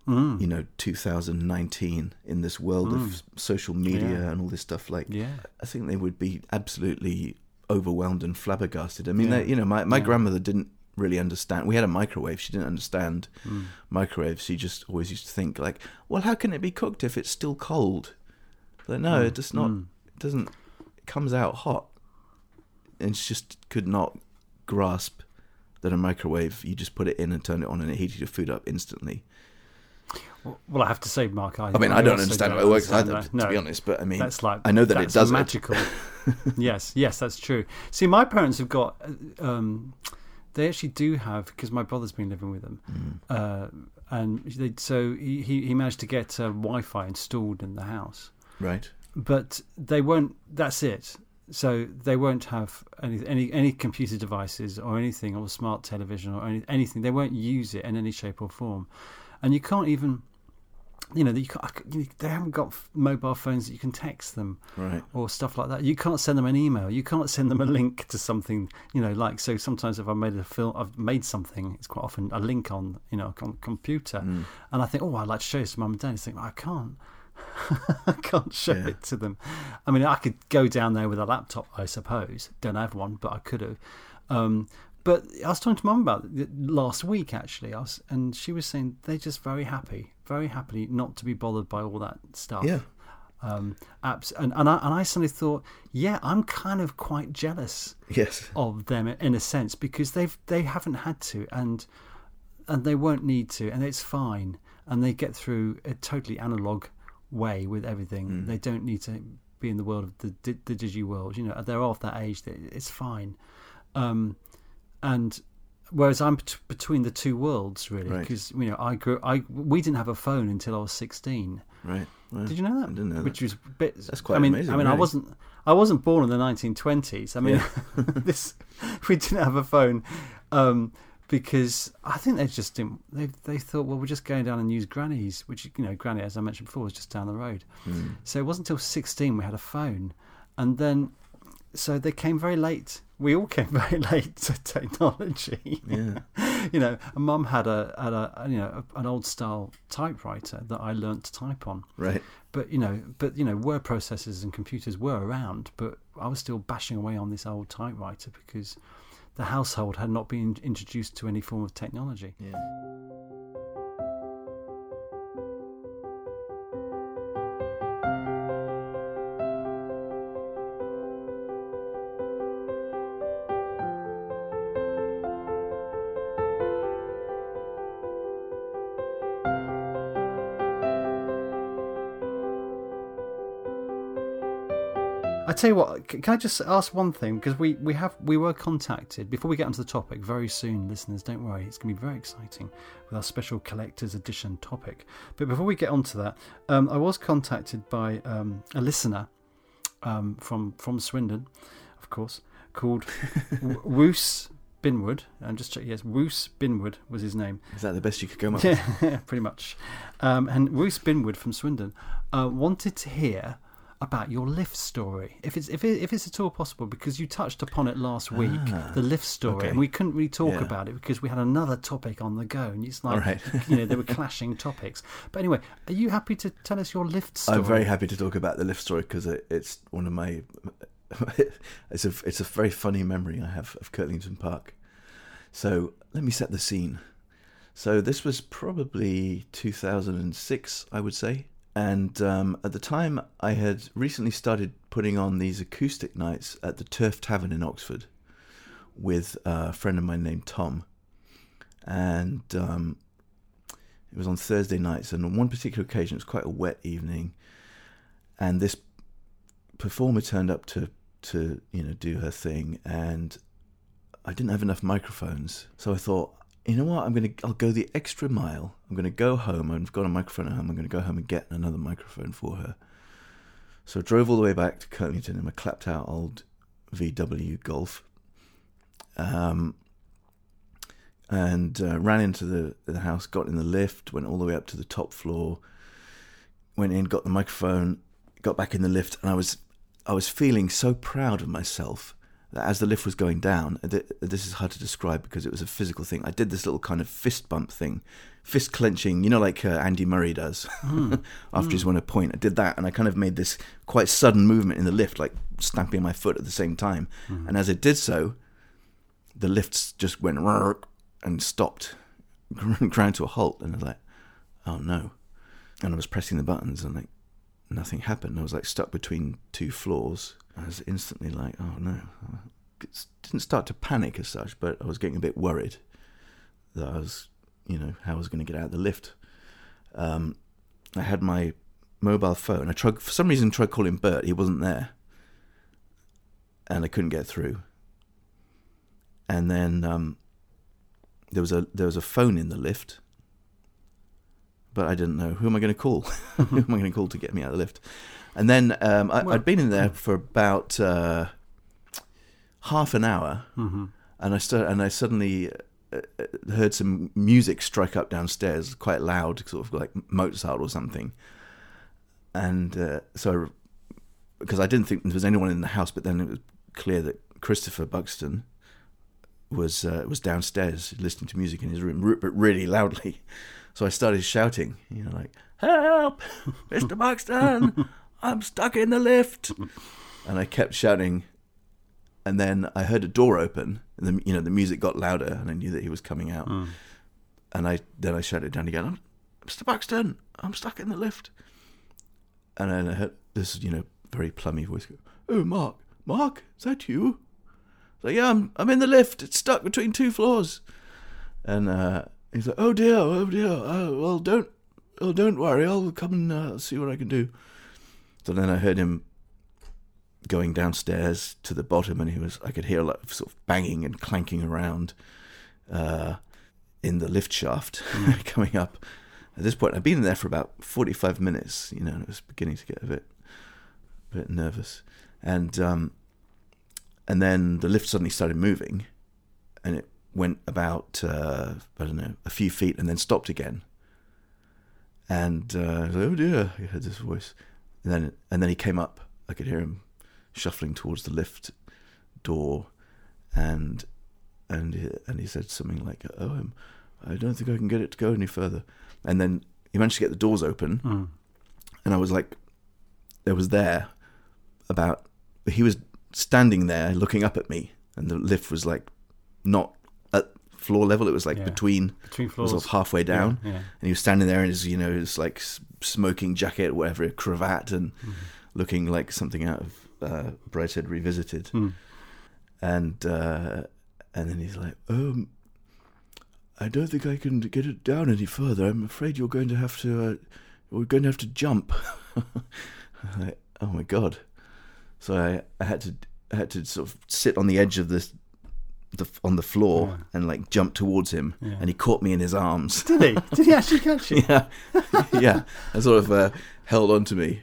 Speaker 2: Mm.
Speaker 1: you know 2019 in this world of social media
Speaker 2: Hmm. Yeah.
Speaker 1: and all this stuff like
Speaker 2: Yeah.
Speaker 1: I think they would be absolutely overwhelmed and flabbergasted. I mean,
Speaker 2: Yeah.
Speaker 1: they, you know, my, my grandmother didn't really understand. We had a microwave. She didn't understand
Speaker 2: Mm.
Speaker 1: microwaves. She just always used to think like, well, how can it be cooked if it's still cold? But no, it does not.
Speaker 2: Mm.
Speaker 1: It doesn't. It comes out hot, and she just could not grasp that a microwave. You just put it in and turn it on, and it heated your food up instantly.
Speaker 2: Well, I have to say, Mark, I,
Speaker 1: I mean, I, don't understand how it works either,
Speaker 2: that.
Speaker 1: to
Speaker 2: No,
Speaker 1: be honest. But I mean,
Speaker 2: that's like
Speaker 1: I know that it does
Speaker 2: magical. yes, yes, that's true. See, my parents have got. uh, Um, they actually do have because my brother's been living with them,
Speaker 1: Mm.
Speaker 2: uh, and they, so he, he he managed to get uh, Wi-Fi installed in the house,
Speaker 1: right.
Speaker 2: but they won't. That's it. So they won't have any any any computer devices or anything or smart television or any, anything. They won't use it in any shape or form, and you can't even. You know, you they haven't got mobile phones that you can text them
Speaker 1: Right.
Speaker 2: or stuff like that. You can't send them an email. You can't send them a link to something. You know, like so. Sometimes if I made a film, I've made something. It's quite often a link on you know on computer,
Speaker 1: Mm.
Speaker 2: and I think, oh, I'd like to show this to mum and dad. I think I can't. I can't show
Speaker 1: Yeah.
Speaker 2: it to them. I mean, I could go down there with a laptop, I suppose. Don't have one, but I could have. Um, but I was talking to mum about it last week actually. I was, and she was saying they're just very happy, very happily not to be bothered by all that stuff
Speaker 1: Yeah.
Speaker 2: um, apps. And, and, I, and I suddenly thought, yeah, I'm kind of quite jealous
Speaker 1: Yes.
Speaker 2: of them in a sense because they've they haven't had to and and they won't need to and it's fine and they get through a totally analog way with everything. They don't need to be in the world of the, the digi world. You know, they're of that age that it's fine. Um, and whereas I'm bet- between the two worlds really
Speaker 1: Right.
Speaker 2: because you know I grew I we didn't have a phone until I was 16.
Speaker 1: Right. Well,
Speaker 2: Did you know that?
Speaker 1: I didn't know
Speaker 2: Which
Speaker 1: that.
Speaker 2: was a bit.
Speaker 1: That's quite
Speaker 2: I mean,
Speaker 1: amazing,
Speaker 2: I mean, I wasn't. I wasn't born in the 1920s. I mean, this we didn't have a phone um, because I think they just didn't. They they thought, well, we're just going down and use Granny's, which you know, Granny, as I mentioned before, was just down the road.
Speaker 1: Mm.
Speaker 2: So it wasn't until 16 we had a phone, and then so they came very late. We all came very late to technology
Speaker 1: Yeah.
Speaker 2: you know, Mum had a had a you know an old style typewriter that I learnt to type on.
Speaker 1: Right.
Speaker 2: But you know, but you know, word processors and computers were around, but I was still bashing away on this old typewriter because the household had not been introduced to any form of technology.
Speaker 1: Yeah.
Speaker 2: Tell you what, can I just ask one thing because we we have we were contacted before we get onto the topic very soon, listeners. Don't worry, it's going to be very exciting with our special collector's edition topic. But before we get onto that, um, I was contacted by um, a listener um, from from Swindon, of course, called W- Woos Binwood. And just check, yes, Woos Binwood was his name.
Speaker 1: Is that the best you could come up with?
Speaker 2: Yeah, pretty much. Um, and Woos Binwood from Swindon uh, wanted to hear about your lift story, if it's if it, if it's at all possible, because you touched upon it last week,
Speaker 1: Ah,
Speaker 2: the lift story,
Speaker 1: okay.
Speaker 2: and we couldn't really talk
Speaker 1: Yeah.
Speaker 2: about it because we had another topic on the go, and it's like
Speaker 1: right.
Speaker 2: you know there were clashing topics. But anyway, are you happy to tell us your lift story?
Speaker 1: I'm very happy to talk about the lift story because it, it's one of my. it's a it's a very funny memory I have of Kirtlington Park. So let me set the scene. So this was probably 2006, I would say, and um, at the time I had recently started putting on these acoustic nights at the Turf Tavern in Oxford with a friend of mine named Tom, and um, it was on Thursday nights, and on one particular occasion, it was quite a wet evening, and this performer turned up to to you know do her thing, and I didn't have enough microphones, so I thought, you know what, I'm gonna I'll go the extra mile. I'm gonna go home. I've got a microphone at home. I'm gonna go home and get another microphone for her. So I drove all the way back to Kirtlington in my clapped out old VW Golf. Um, and uh, ran into the the house, got in the lift, went all the way up to the top floor, went in, got the microphone, got back in the lift, and I was I was feeling so proud of myself as the lift was going down, this is hard to describe because it was a physical thing. I did this little kind of fist bump thing, fist clenching, you know, like uh, Andy Murray does hmm. after he's hmm. won a point. I did that, and I kind of made this quite sudden movement in the lift, like stamping my foot at the same time. Hmm. And as I did so, the lifts just went and stopped, ground to a halt, and I was like, "Oh no!" And I was pressing the buttons, and like nothing happened. I was like stuck between two floors. I was instantly like, "Oh no!" I didn't start to panic as such, but I was getting a bit worried that I was, you know, how I was going to get out of the lift. um, I had my mobile phone. I tried for some reason tried calling Bert. He wasn't there, and I couldn't get through. And then um, there was a there was a phone in the lift, but I didn't know who am I going to call. who am I going to call to get me out of the lift? And then um, I,
Speaker 2: Well-
Speaker 1: I'd been in there for about uh, half an hour,
Speaker 2: hmm
Speaker 1: and I st- and I suddenly uh, uh, heard some music strike up downstairs, quite loud, sort of like Mozart or something. And uh, so, because I didn't think there was anyone in the house, but then it was clear that Christopher Buxton was uh, was downstairs listening to music in his room, but really loudly. So I started shouting, you know, like "Help, Mister Buxton! I'm stuck in the lift!" And I kept shouting and then I heard a door open, and the you know the music got louder, and I knew that he was coming out.
Speaker 2: Mm.
Speaker 1: And I then I shouted down again, "Mr. Buxton, I'm stuck in the lift." And then I heard this you know very plummy voice go, "Oh, Mark, Mark, is that you?" So yeah, I'm I'm in the lift. It's stuck between two floors. And uh, he's like, "Oh dear, oh dear. Oh, well, don't oh don't worry. I'll come and uh, see what I can do." So then I heard him going downstairs to the bottom, and he was I could hear a lot of sort of banging and clanking around uh, in the lift shaft coming up. At this point, I'd been in there for about forty-five minutes, you know, and I was beginning to get a bit, a bit nervous, and um, and then the lift suddenly started moving, and it went about uh, I don't know a few feet, and then stopped again. And uh, I was like, oh dear, I heard this voice, and then and then he came up. I could hear him shuffling towards the lift door, and and he, and he said something like, "Oh, I'm, I don't think I can get it to go any further." And then he managed to get the doors open,
Speaker 2: Mm.
Speaker 1: and I was like, there was there about he was standing there looking up at me, and the lift was like not floor level; it was like
Speaker 2: Yeah.
Speaker 1: between,
Speaker 2: Between floors.
Speaker 1: sort of halfway down
Speaker 2: Yeah. yeah.
Speaker 1: and he was standing there in his you know his like smoking jacket whatever cravat and looking like something out of uh, Brideshead Revisited
Speaker 2: Mm.
Speaker 1: and uh, and then he's like um I don't think I can get it down any further I'm afraid you're going to have to uh, we're going to have to jump like, oh my god so I, I had to I had to sort of sit on the edge of this the on the floor
Speaker 2: Yeah.
Speaker 1: and like jumped towards him
Speaker 2: Yeah.
Speaker 1: and he caught me in his arms
Speaker 2: Did he? Did he actually catch you?
Speaker 1: yeah, yeah, and sort of uh, held on to me.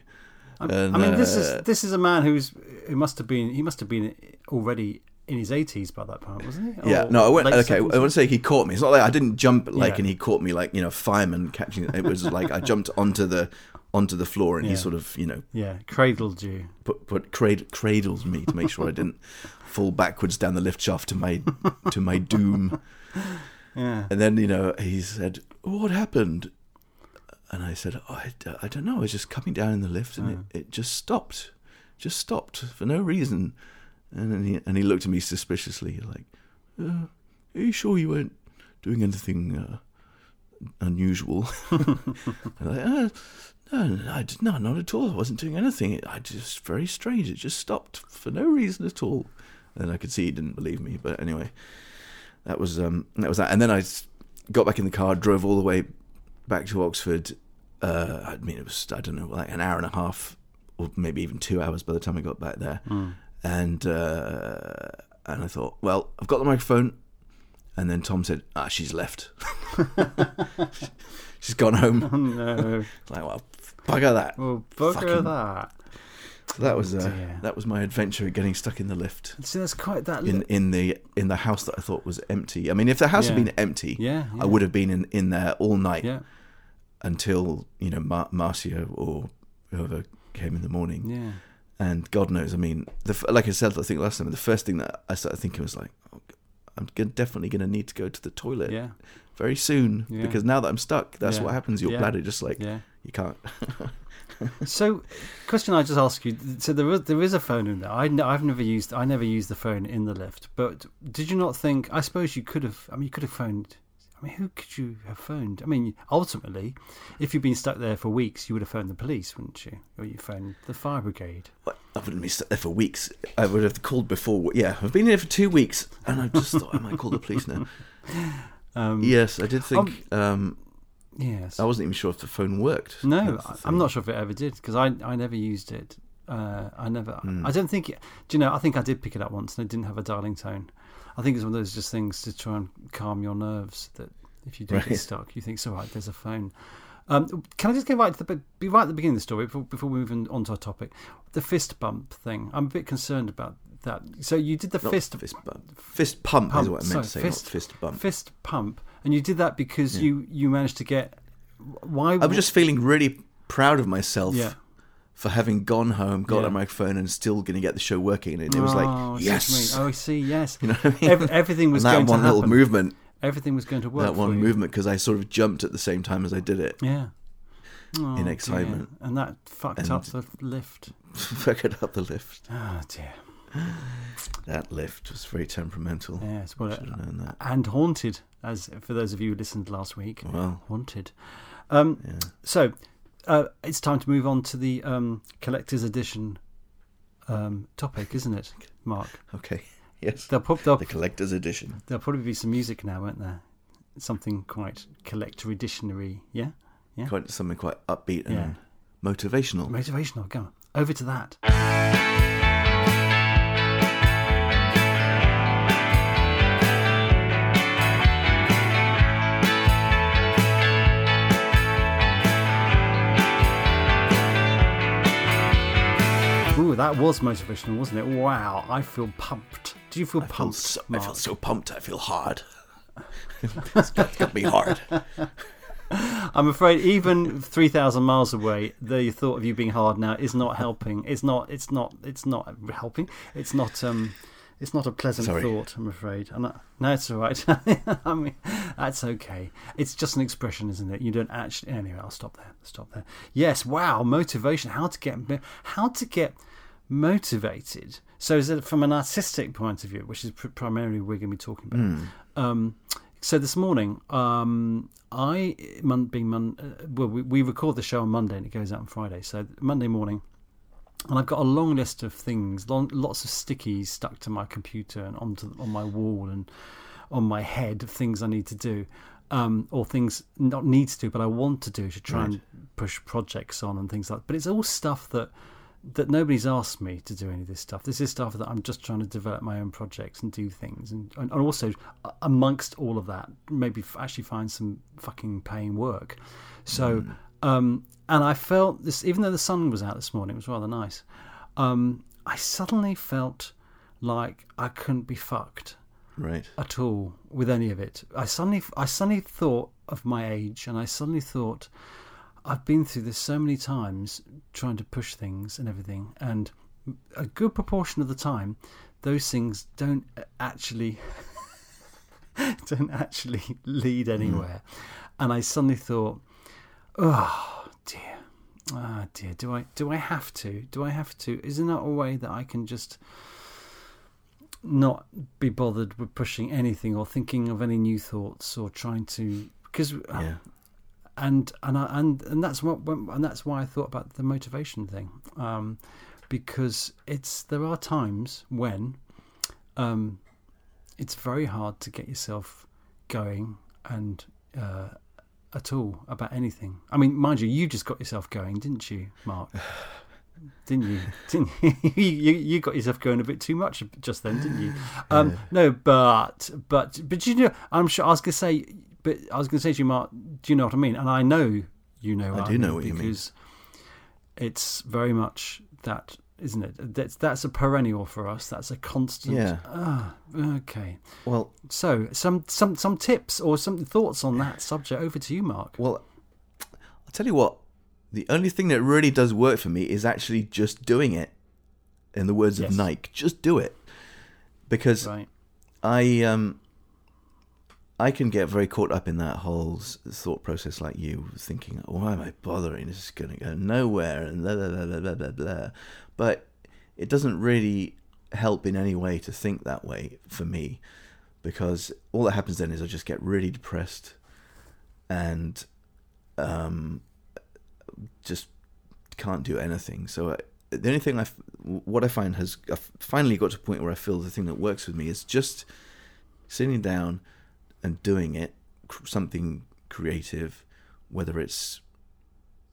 Speaker 2: I,
Speaker 1: And,
Speaker 2: I mean, this
Speaker 1: uh,
Speaker 2: is this is a man who's who must have been he must have been already in his eighties by that point, wasn't he?
Speaker 1: Yeah, no, I went. Okay, I want to say he caught me. It's not like I didn't jump like,
Speaker 2: Yeah.
Speaker 1: and he caught me like you know fireman catching. It was like I jumped onto the onto the floor, and he sort of you know
Speaker 2: Yeah, cradled you.
Speaker 1: put put crad- cradles me to make sure I didn't fall backwards down the lift shaft to my to my doom.
Speaker 2: Yeah.
Speaker 1: And then you know he said, "What happened?" And I said, oh, I, I don't know. I was just coming down in the lift, and
Speaker 2: Oh.
Speaker 1: it, it just stopped, just stopped for no reason. And then he and he looked at me suspiciously, like, uh, "Are you sure you weren't doing anything uh, unusual?" I'm like, uh, no, no, I did, no, not at all. I wasn't doing anything. I just very strange. It just stopped for no reason at all. And I could see he didn't believe me. But anyway, that was um, that was that. And then I got back in the car, drove all the way back to Oxford. Uh, I mean, it was I don't know, like an hour and a half, or maybe even two hours by the time I got back there.
Speaker 2: Mm.
Speaker 1: And uh, and I thought, well, I've got the microphone. And then Tom said, "Ah, she's left. she's gone home."
Speaker 2: Oh no.
Speaker 1: Like, well, bugger that.
Speaker 2: Well, bugger
Speaker 1: Fucking-
Speaker 2: that.
Speaker 1: So that was uh,
Speaker 2: dear.
Speaker 1: that was my adventure getting stuck in the lift
Speaker 2: See, that's quite that.
Speaker 1: in
Speaker 2: li-
Speaker 1: in the in the house that I thought was empty. I mean, if the house had been empty,
Speaker 2: yeah, yeah.
Speaker 1: I would have been in, in there all night
Speaker 2: Yeah,
Speaker 1: until you know Mar- Marcia or whoever came in the morning.
Speaker 2: yeah.
Speaker 1: And God knows, I mean, the, like I said, I think last time, the first thing that I started thinking was like, oh, I'm definitely going to need to go to the toilet
Speaker 2: Yeah,
Speaker 1: very soon
Speaker 2: Yeah.
Speaker 1: because now that I'm stuck, that's
Speaker 2: Yeah.
Speaker 1: what happens. Your
Speaker 2: Yeah.
Speaker 1: bladder just like
Speaker 2: yeah.
Speaker 1: You can't.
Speaker 2: So, question I just ask you. So there is there is a phone in there. I n- I've never used I never used the phone in the lift. But did you not think? I suppose you could have. I mean, you could have phoned. I mean, who could you have phoned? I mean, ultimately, if you've been stuck there for weeks, you would have phoned the police, wouldn't you? Or you phoned the fire brigade.
Speaker 1: Well, I wouldn't be stuck there for weeks. I would have called before. Yeah, I've been here for two weeks, and I just thought I might call the police now.
Speaker 2: Um,
Speaker 1: Yes, I did think. Um,
Speaker 2: Yes.
Speaker 1: I wasn't even sure if the phone worked.
Speaker 2: No, I'm not sure if it ever did because I I never used it. Uh, I never.
Speaker 1: Hmm.
Speaker 2: I don't think. It, do you know? I think I did pick it up once and it didn't have a dialing tone. I think it's one of those just things to try and calm your nerves. That if you do
Speaker 1: Right.
Speaker 2: get stuck, you think, "It's all right. There's a phone." Um, can I just get right to the be- right at the beginning of the story before, before we move on, to our topic? The fist bump thing. I'm a bit concerned about that. So you did the
Speaker 1: Not
Speaker 2: fist
Speaker 1: fist bump. Fist pump,
Speaker 2: Pump,
Speaker 1: is what I meant to say,
Speaker 2: fist-
Speaker 1: not fist bump.
Speaker 2: fist pump, and you did that because you you managed to get. Why?
Speaker 1: I was just feeling really proud of myself
Speaker 2: yeah.
Speaker 1: for having gone home, got
Speaker 2: Yeah.
Speaker 1: a microphone, and still going to get the show working. And it was
Speaker 2: Oh,
Speaker 1: like,
Speaker 2: I see what you
Speaker 1: yes.
Speaker 2: Oh, I see. Yes.
Speaker 1: you know what I mean.
Speaker 2: Every, everything was
Speaker 1: and that
Speaker 2: going
Speaker 1: one
Speaker 2: to
Speaker 1: little movement,
Speaker 2: Everything was going to work.
Speaker 1: that one movement, because I sort of jumped at the same time as I did it.
Speaker 2: Yeah. Oh, dear.
Speaker 1: excitement.
Speaker 2: and that fucked
Speaker 1: And-
Speaker 2: up the lift.
Speaker 1: fucked up the lift.
Speaker 2: Oh dear.
Speaker 1: That lift was very temperamental.
Speaker 2: Yes. Well,
Speaker 1: Should have known that.
Speaker 2: and haunted, as for those of you who listened last week.
Speaker 1: Well,
Speaker 2: Haunted. Um,
Speaker 1: yeah.
Speaker 2: so uh, it's time to move on to the um, collector's edition um, topic, isn't it, Mark?
Speaker 1: Okay. Yes.
Speaker 2: Prob- there'll,
Speaker 1: The collector's edition.
Speaker 2: there'll probably be some music now, won't there? Something quite collector editionary. Yeah. Yeah.
Speaker 1: Quite something quite upbeat and
Speaker 2: Yeah.
Speaker 1: motivational.
Speaker 2: Motivational. Go on. Over to that. Ooh, that was motivational, wasn't it? Wow, I feel pumped. Do you feel
Speaker 1: I feel,
Speaker 2: pumped?
Speaker 1: so, I feel so pumped. I feel hard. it's got, got me hard.
Speaker 2: I'm afraid even three thousand miles away, the thought of you being hard now is not helping. It's not. It's not. It's not helping. It's not. Um, it's not a pleasant
Speaker 1: Sorry.
Speaker 2: thought. I'm afraid. And I, no, it's all right. I mean, that's okay. It's just an expression, isn't it? You don't actually. Anyway, I'll stop there. Stop there. Yes. Wow. Motivation. How to get. How to get motivated. So, is it from an artistic point of view, which is pr- primarily we're going to be talking about? Um, so this morning, um, I being mon- uh, well, we, we record the show on Monday and it goes out on Friday. So Monday morning, and I've got a long list of things, long, lots of stickies stuck to my computer and onto on my wall and on my head of things I need to do, um, or things not need to do, but I want to do to try and push projects on and things like. that. But it's all stuff that that nobody's asked me to do any of this stuff. This is stuff that I'm just trying to develop my own projects and do things, and, and also uh, amongst all of that, maybe f- actually find some fucking paying work. So, um, and I felt this, even though the sun was out this morning, it was rather nice. Um, I suddenly felt like I couldn't be fucked
Speaker 1: Right.
Speaker 2: at all with any of it. I suddenly, I suddenly thought of my age, and I suddenly thought, I've been through this so many times, trying to push things and everything, and a good proportion of the time, those things don't actually don't actually lead anywhere. And I suddenly thought, oh dear, ah dear, do I do I have to? Do I have to? Isn't that a way that I can just not be bothered with pushing anything or thinking of any new thoughts or trying to because
Speaker 1: Yeah.
Speaker 2: and and I, and and that's what and that's why I thought about the motivation thing um, because it's there are times when um, it's very hard to get yourself going and uh, at all about anything. I mean, mind you, you just got yourself going, didn't you, Mark? didn't you? Didn't you? you? You got yourself going a bit too much just then, didn't you? Um, No, but but but you know, I'm sure I was gonna say, but I was gonna say to you, Mark, do you know what I mean? And I know you know.
Speaker 1: I
Speaker 2: what
Speaker 1: do know what you mean.
Speaker 2: because it's very much that, isn't it? That's that's a perennial for us. That's a constant.
Speaker 1: Yeah.
Speaker 2: Ah, okay.
Speaker 1: Well,
Speaker 2: So some some some tips or some thoughts on that subject. Over to you, Mark.
Speaker 1: well, I'll tell you what. The only thing that really does work for me is actually just doing it. In the words
Speaker 2: Yes.
Speaker 1: of Nike, just do it. Because
Speaker 2: Right.
Speaker 1: I um I can get very caught up in that whole thought process, like you, thinking, "Why am I bothering? This is going to go nowhere," and blah blah blah blah blah blah. But it doesn't really help in any way to think that way for me, because all that happens then is I just get really depressed, and um, just can't do anything. So I, the only thing I, what I find has I've finally got to a point where I feel the thing that works with me is just sitting down and doing it, something creative, whether it's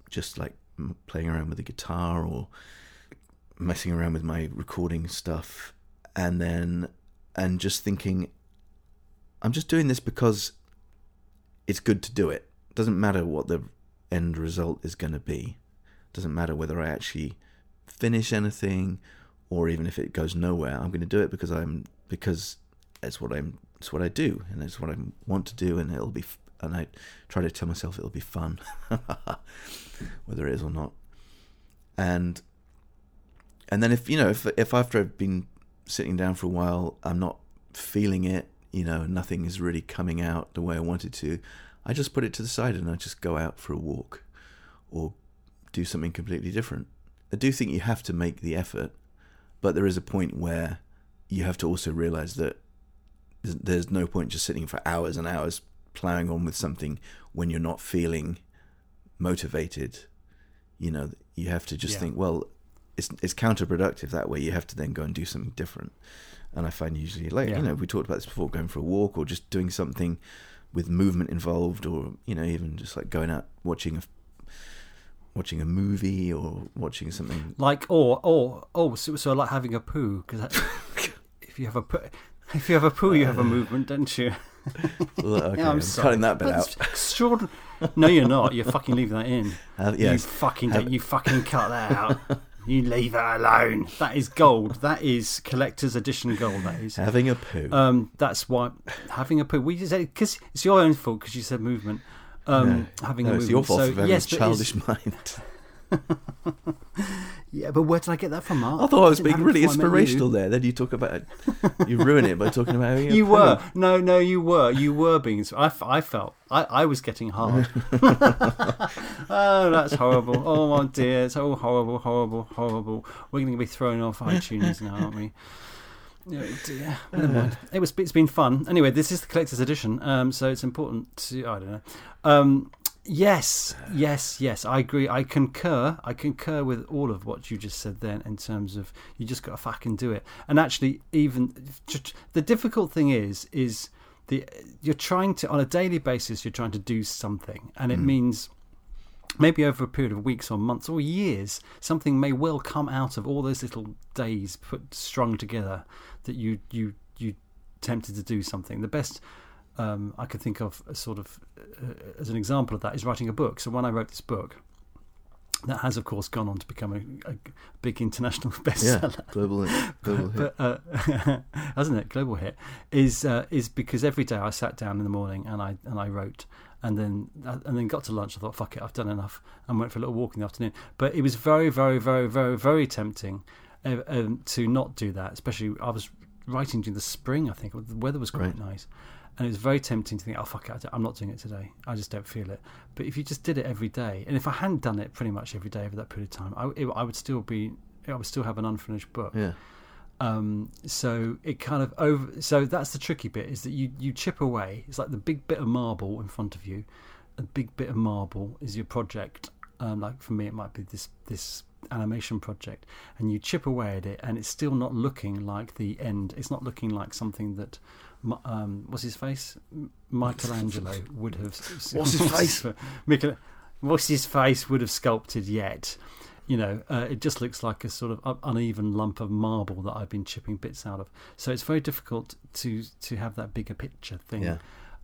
Speaker 1: just like playing around with the guitar or messing around with my recording stuff, and then and just thinking, I'm just doing this because it's good to do it. Doesn't matter what the end result is going to be. Doesn't matter whether I actually finish anything or even if it goes nowhere. I'm going to do it because I'm because it's what I'm it's what I do and it's what I want to do and it'll be f- and I try to tell myself it'll be fun whether it is or not. And and then if you know if if after I've been sitting down for a while I'm not feeling it, you know, nothing is really coming out the way I wanted to, I just put it to the side and I just go out for a walk or do something completely different. I do think you have to make the effort, but there is a point where you have to also realize that there's- no point just sitting for hours and hours plowing on with something when you're not feeling motivated. You know, you have to just
Speaker 2: Yeah.
Speaker 1: think, well, it's it's counterproductive that way. You have to then go and do something different. And I find usually, like
Speaker 2: Yeah.
Speaker 1: you know, we talked about this before, going for a walk or just doing something with movement involved, or you know, even just like going out watching a watching a movie or watching something.
Speaker 2: Like or or oh, so, so like having a poo because if you have a poo, if you have a poo, you have a movement, don't you?
Speaker 1: Okay,
Speaker 2: Yeah,
Speaker 1: I'm,
Speaker 2: sorry.
Speaker 1: cutting that bit
Speaker 2: That's
Speaker 1: out.
Speaker 2: extraordinary. No, you're not. You're fucking leaving that in.
Speaker 1: Uh,
Speaker 2: You fucking don't. You fucking cut that out. You leave it alone. That is gold. That is collector's edition gold. That is.
Speaker 1: having a poo.
Speaker 2: Um, that's why having a poo. We just because it's your own fault because you said movement. Um, having
Speaker 1: no,
Speaker 2: a
Speaker 1: it's
Speaker 2: movement.
Speaker 1: your fault
Speaker 2: so,
Speaker 1: for having
Speaker 2: yes,
Speaker 1: a childish mind.
Speaker 2: Yeah, but where did I get that from, Mark?
Speaker 1: I thought I was
Speaker 2: didn't
Speaker 1: being really
Speaker 2: before I met you.
Speaker 1: inspirational there. Then you talk about you ruin it by talking about having
Speaker 2: You were no, no. You were. You were being. I felt. I, I was getting hard. oh, that's horrible. Oh my dear, it's all horrible, horrible, horrible. We're going to be thrown off iTunes now, aren't we? Oh dear. Never mind. It was. It's been fun. Anyway, this is the collector's edition, um, so it's important to. I don't know. Um, yes, yes, yes. I agree. I concur. I concur with all of what you just said then in terms of you just got to fucking do it. And actually, even the difficult thing is, is the you're trying to on a daily basis. You're trying to do something, and it hmm. means maybe over a period of weeks or months or years, something may well come out of all those little days put strung together that you you you tempted to do something. The best um, I could think of, a sort of uh, as an example of that, is writing a book. So when I wrote this book, that has of course gone on to become a, a big international
Speaker 1: Yeah,
Speaker 2: bestseller.
Speaker 1: global, global hit.
Speaker 2: but uh, hasn't it? Global hit. Is uh, is because every day I sat down in the morning and I and I wrote and then and then got to lunch. I thought fuck it I've done enough and went for a little walk in the afternoon. But it was very very very very very tempting uh, um, to not do that especially I was writing during the spring I think. The weather was quite
Speaker 1: Right.
Speaker 2: nice and it was very tempting to think oh fuck it I'm not doing it today I just don't feel it but if you just did it every day and if I hadn't done it pretty much every day over that period of time I, it, I would still be I would still have an unfinished book
Speaker 1: Yeah,
Speaker 2: um, so it kind of over. So that's the tricky bit is that you you chip away. It's like the big bit of marble in front of you. A big bit of marble is your project. Um, like for me, it might be this this animation project, and you chip away at it, and it's still not looking like the end. It's not looking like something that. Um, what's his face? Michelangelo would have.
Speaker 1: What's his face?
Speaker 2: Michel, what's his face would have sculpted yet you know, uh, it just looks like a sort of uneven lump of marble that I've been chipping bits out of. So it's very difficult to to have that bigger picture thing.
Speaker 1: yeah,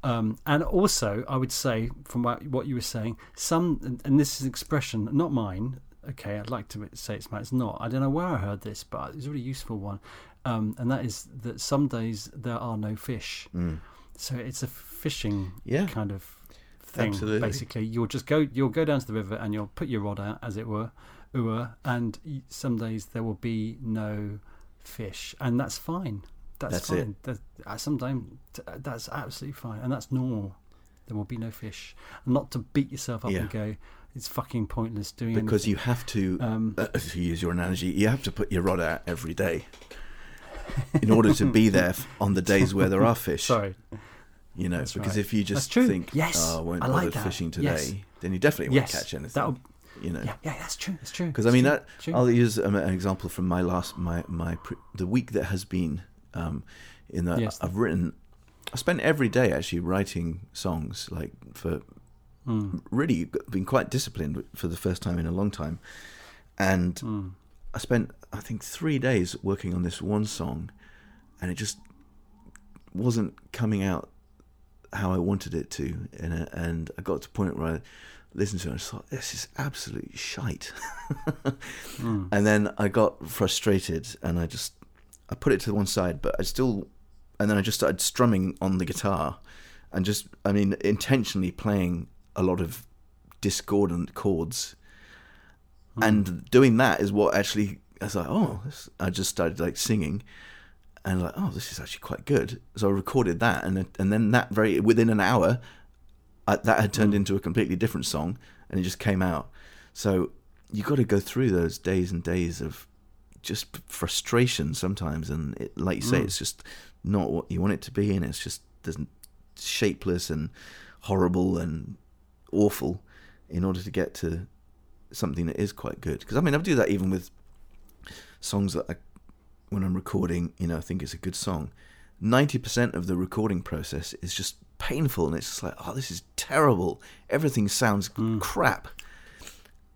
Speaker 2: Um, and also, I would say from what, you were saying, some and- and this is an expression, not mine. Okay, I'd like to say it's mine. It's not. I don't know where I heard this, but it's a really useful one. Um, and that is that some days there are no fish.
Speaker 1: mm.
Speaker 2: So it's a fishing
Speaker 1: yeah,
Speaker 2: kind of thing.
Speaker 1: Absolutely.
Speaker 2: Basically, you'll just go you'll go down to the river and you'll put your rod out, as it were, ua, and some days there will be no fish, and that's fine. That's,
Speaker 1: That's
Speaker 2: fine. That, uh, sometimes that's absolutely fine, and that's normal. There will be no fish, and not to beat yourself up
Speaker 1: Yeah.
Speaker 2: and go, it's fucking pointless doing
Speaker 1: because
Speaker 2: anything.
Speaker 1: you have to.
Speaker 2: Um,
Speaker 1: uh, to use your analogy, you have to put your rod out every day in order to be there on the days where there are fish.
Speaker 2: Sorry,
Speaker 1: You know,
Speaker 2: That's
Speaker 1: because
Speaker 2: right.
Speaker 1: if you just think,
Speaker 2: Yes,
Speaker 1: oh, I won't
Speaker 2: I
Speaker 1: bother
Speaker 2: like that.
Speaker 1: fishing today,
Speaker 2: Yes.
Speaker 1: then you definitely won't catch anything.
Speaker 2: that'll
Speaker 1: You know,
Speaker 2: yeah, yeah, that's true. That's true.
Speaker 1: because I mean
Speaker 2: true,
Speaker 1: that
Speaker 2: true.
Speaker 1: I'll use um, an example from my last my my pre- the week that has been um, in that
Speaker 2: Yes.
Speaker 1: I've written I spent every day actually writing songs like for Mm. really been quite disciplined for the first time in a long time, and mm. I spent I think three days working on this one song, and it just wasn't coming out how I wanted it to, and and I got to a point where I listened to it and I thought this is absolute shite, mm. and then I got frustrated and I just I put it to one side, but I still, and then I just started strumming on the guitar, and just I mean intentionally playing a lot of discordant chords, hmm. and doing that is what actually I was like oh this, I just started like singing. And like, oh, this is actually quite good. So I recorded that, and and then that very within an hour, I, that had turned hmm. into a completely different song, and it just came out. So you got to go through those days and days of just frustration sometimes, and it, like you say, hmm. it's just not what you want it to be, and it's just doesn't shapeless and horrible and awful in order to get to something that is quite good. Because I mean, I do that even with songs that I when I'm recording, you know, I think it's a good song. 90% of the recording process is just painful and it's just like, oh, this is terrible. Everything sounds hmm. crap.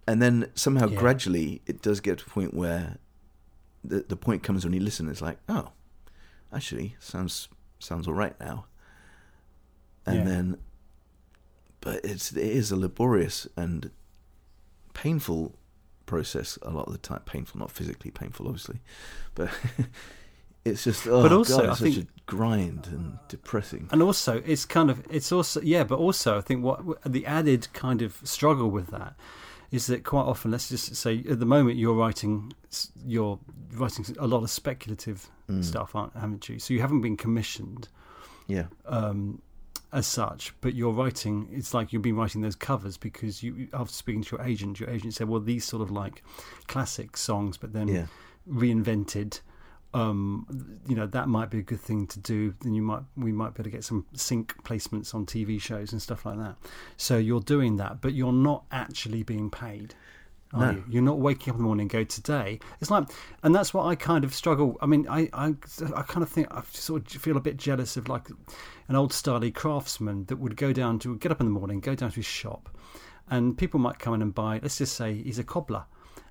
Speaker 1: And then somehow
Speaker 2: Yeah.
Speaker 1: gradually it does get to a point where the the point comes when you listen, it's like, oh, actually, sounds sounds all right now. And
Speaker 2: Yeah.
Speaker 1: then, but it's it is a laborious and painful process a lot of the time. Painful, not physically painful, obviously, but it's just. Oh,
Speaker 2: But also,
Speaker 1: God,
Speaker 2: I
Speaker 1: it's such
Speaker 2: think-
Speaker 1: a grind and depressing.
Speaker 2: And also, it's kind of it's also yeah, but also I think what the added kind of struggle with that is that quite often, let's just say at the moment you're writing you're writing a lot of speculative
Speaker 1: Mm.
Speaker 2: stuff, aren't haven't you? So you haven't been commissioned
Speaker 1: Yeah,
Speaker 2: um, as such, but you're writing. It's like you've been writing those covers because you, after speaking to your agent, your agent said, "Well, these sort of like classic songs, but then
Speaker 1: yeah,
Speaker 2: reinvented." Um, you know that might be a good thing to do. Then you might we might be able to get some sync placements on TV shows and stuff like that. So you're doing that, but you're not actually being paid.
Speaker 1: No.
Speaker 2: you? You're not waking up in the morning and go today. It's like, and that's what I kind of struggle. I mean, I, I, I kind of think I sort of feel a bit jealous of like an old styly craftsman that would go down to get up in the morning, go down to his shop, and people might come in and buy. Let's just say he's a cobbler,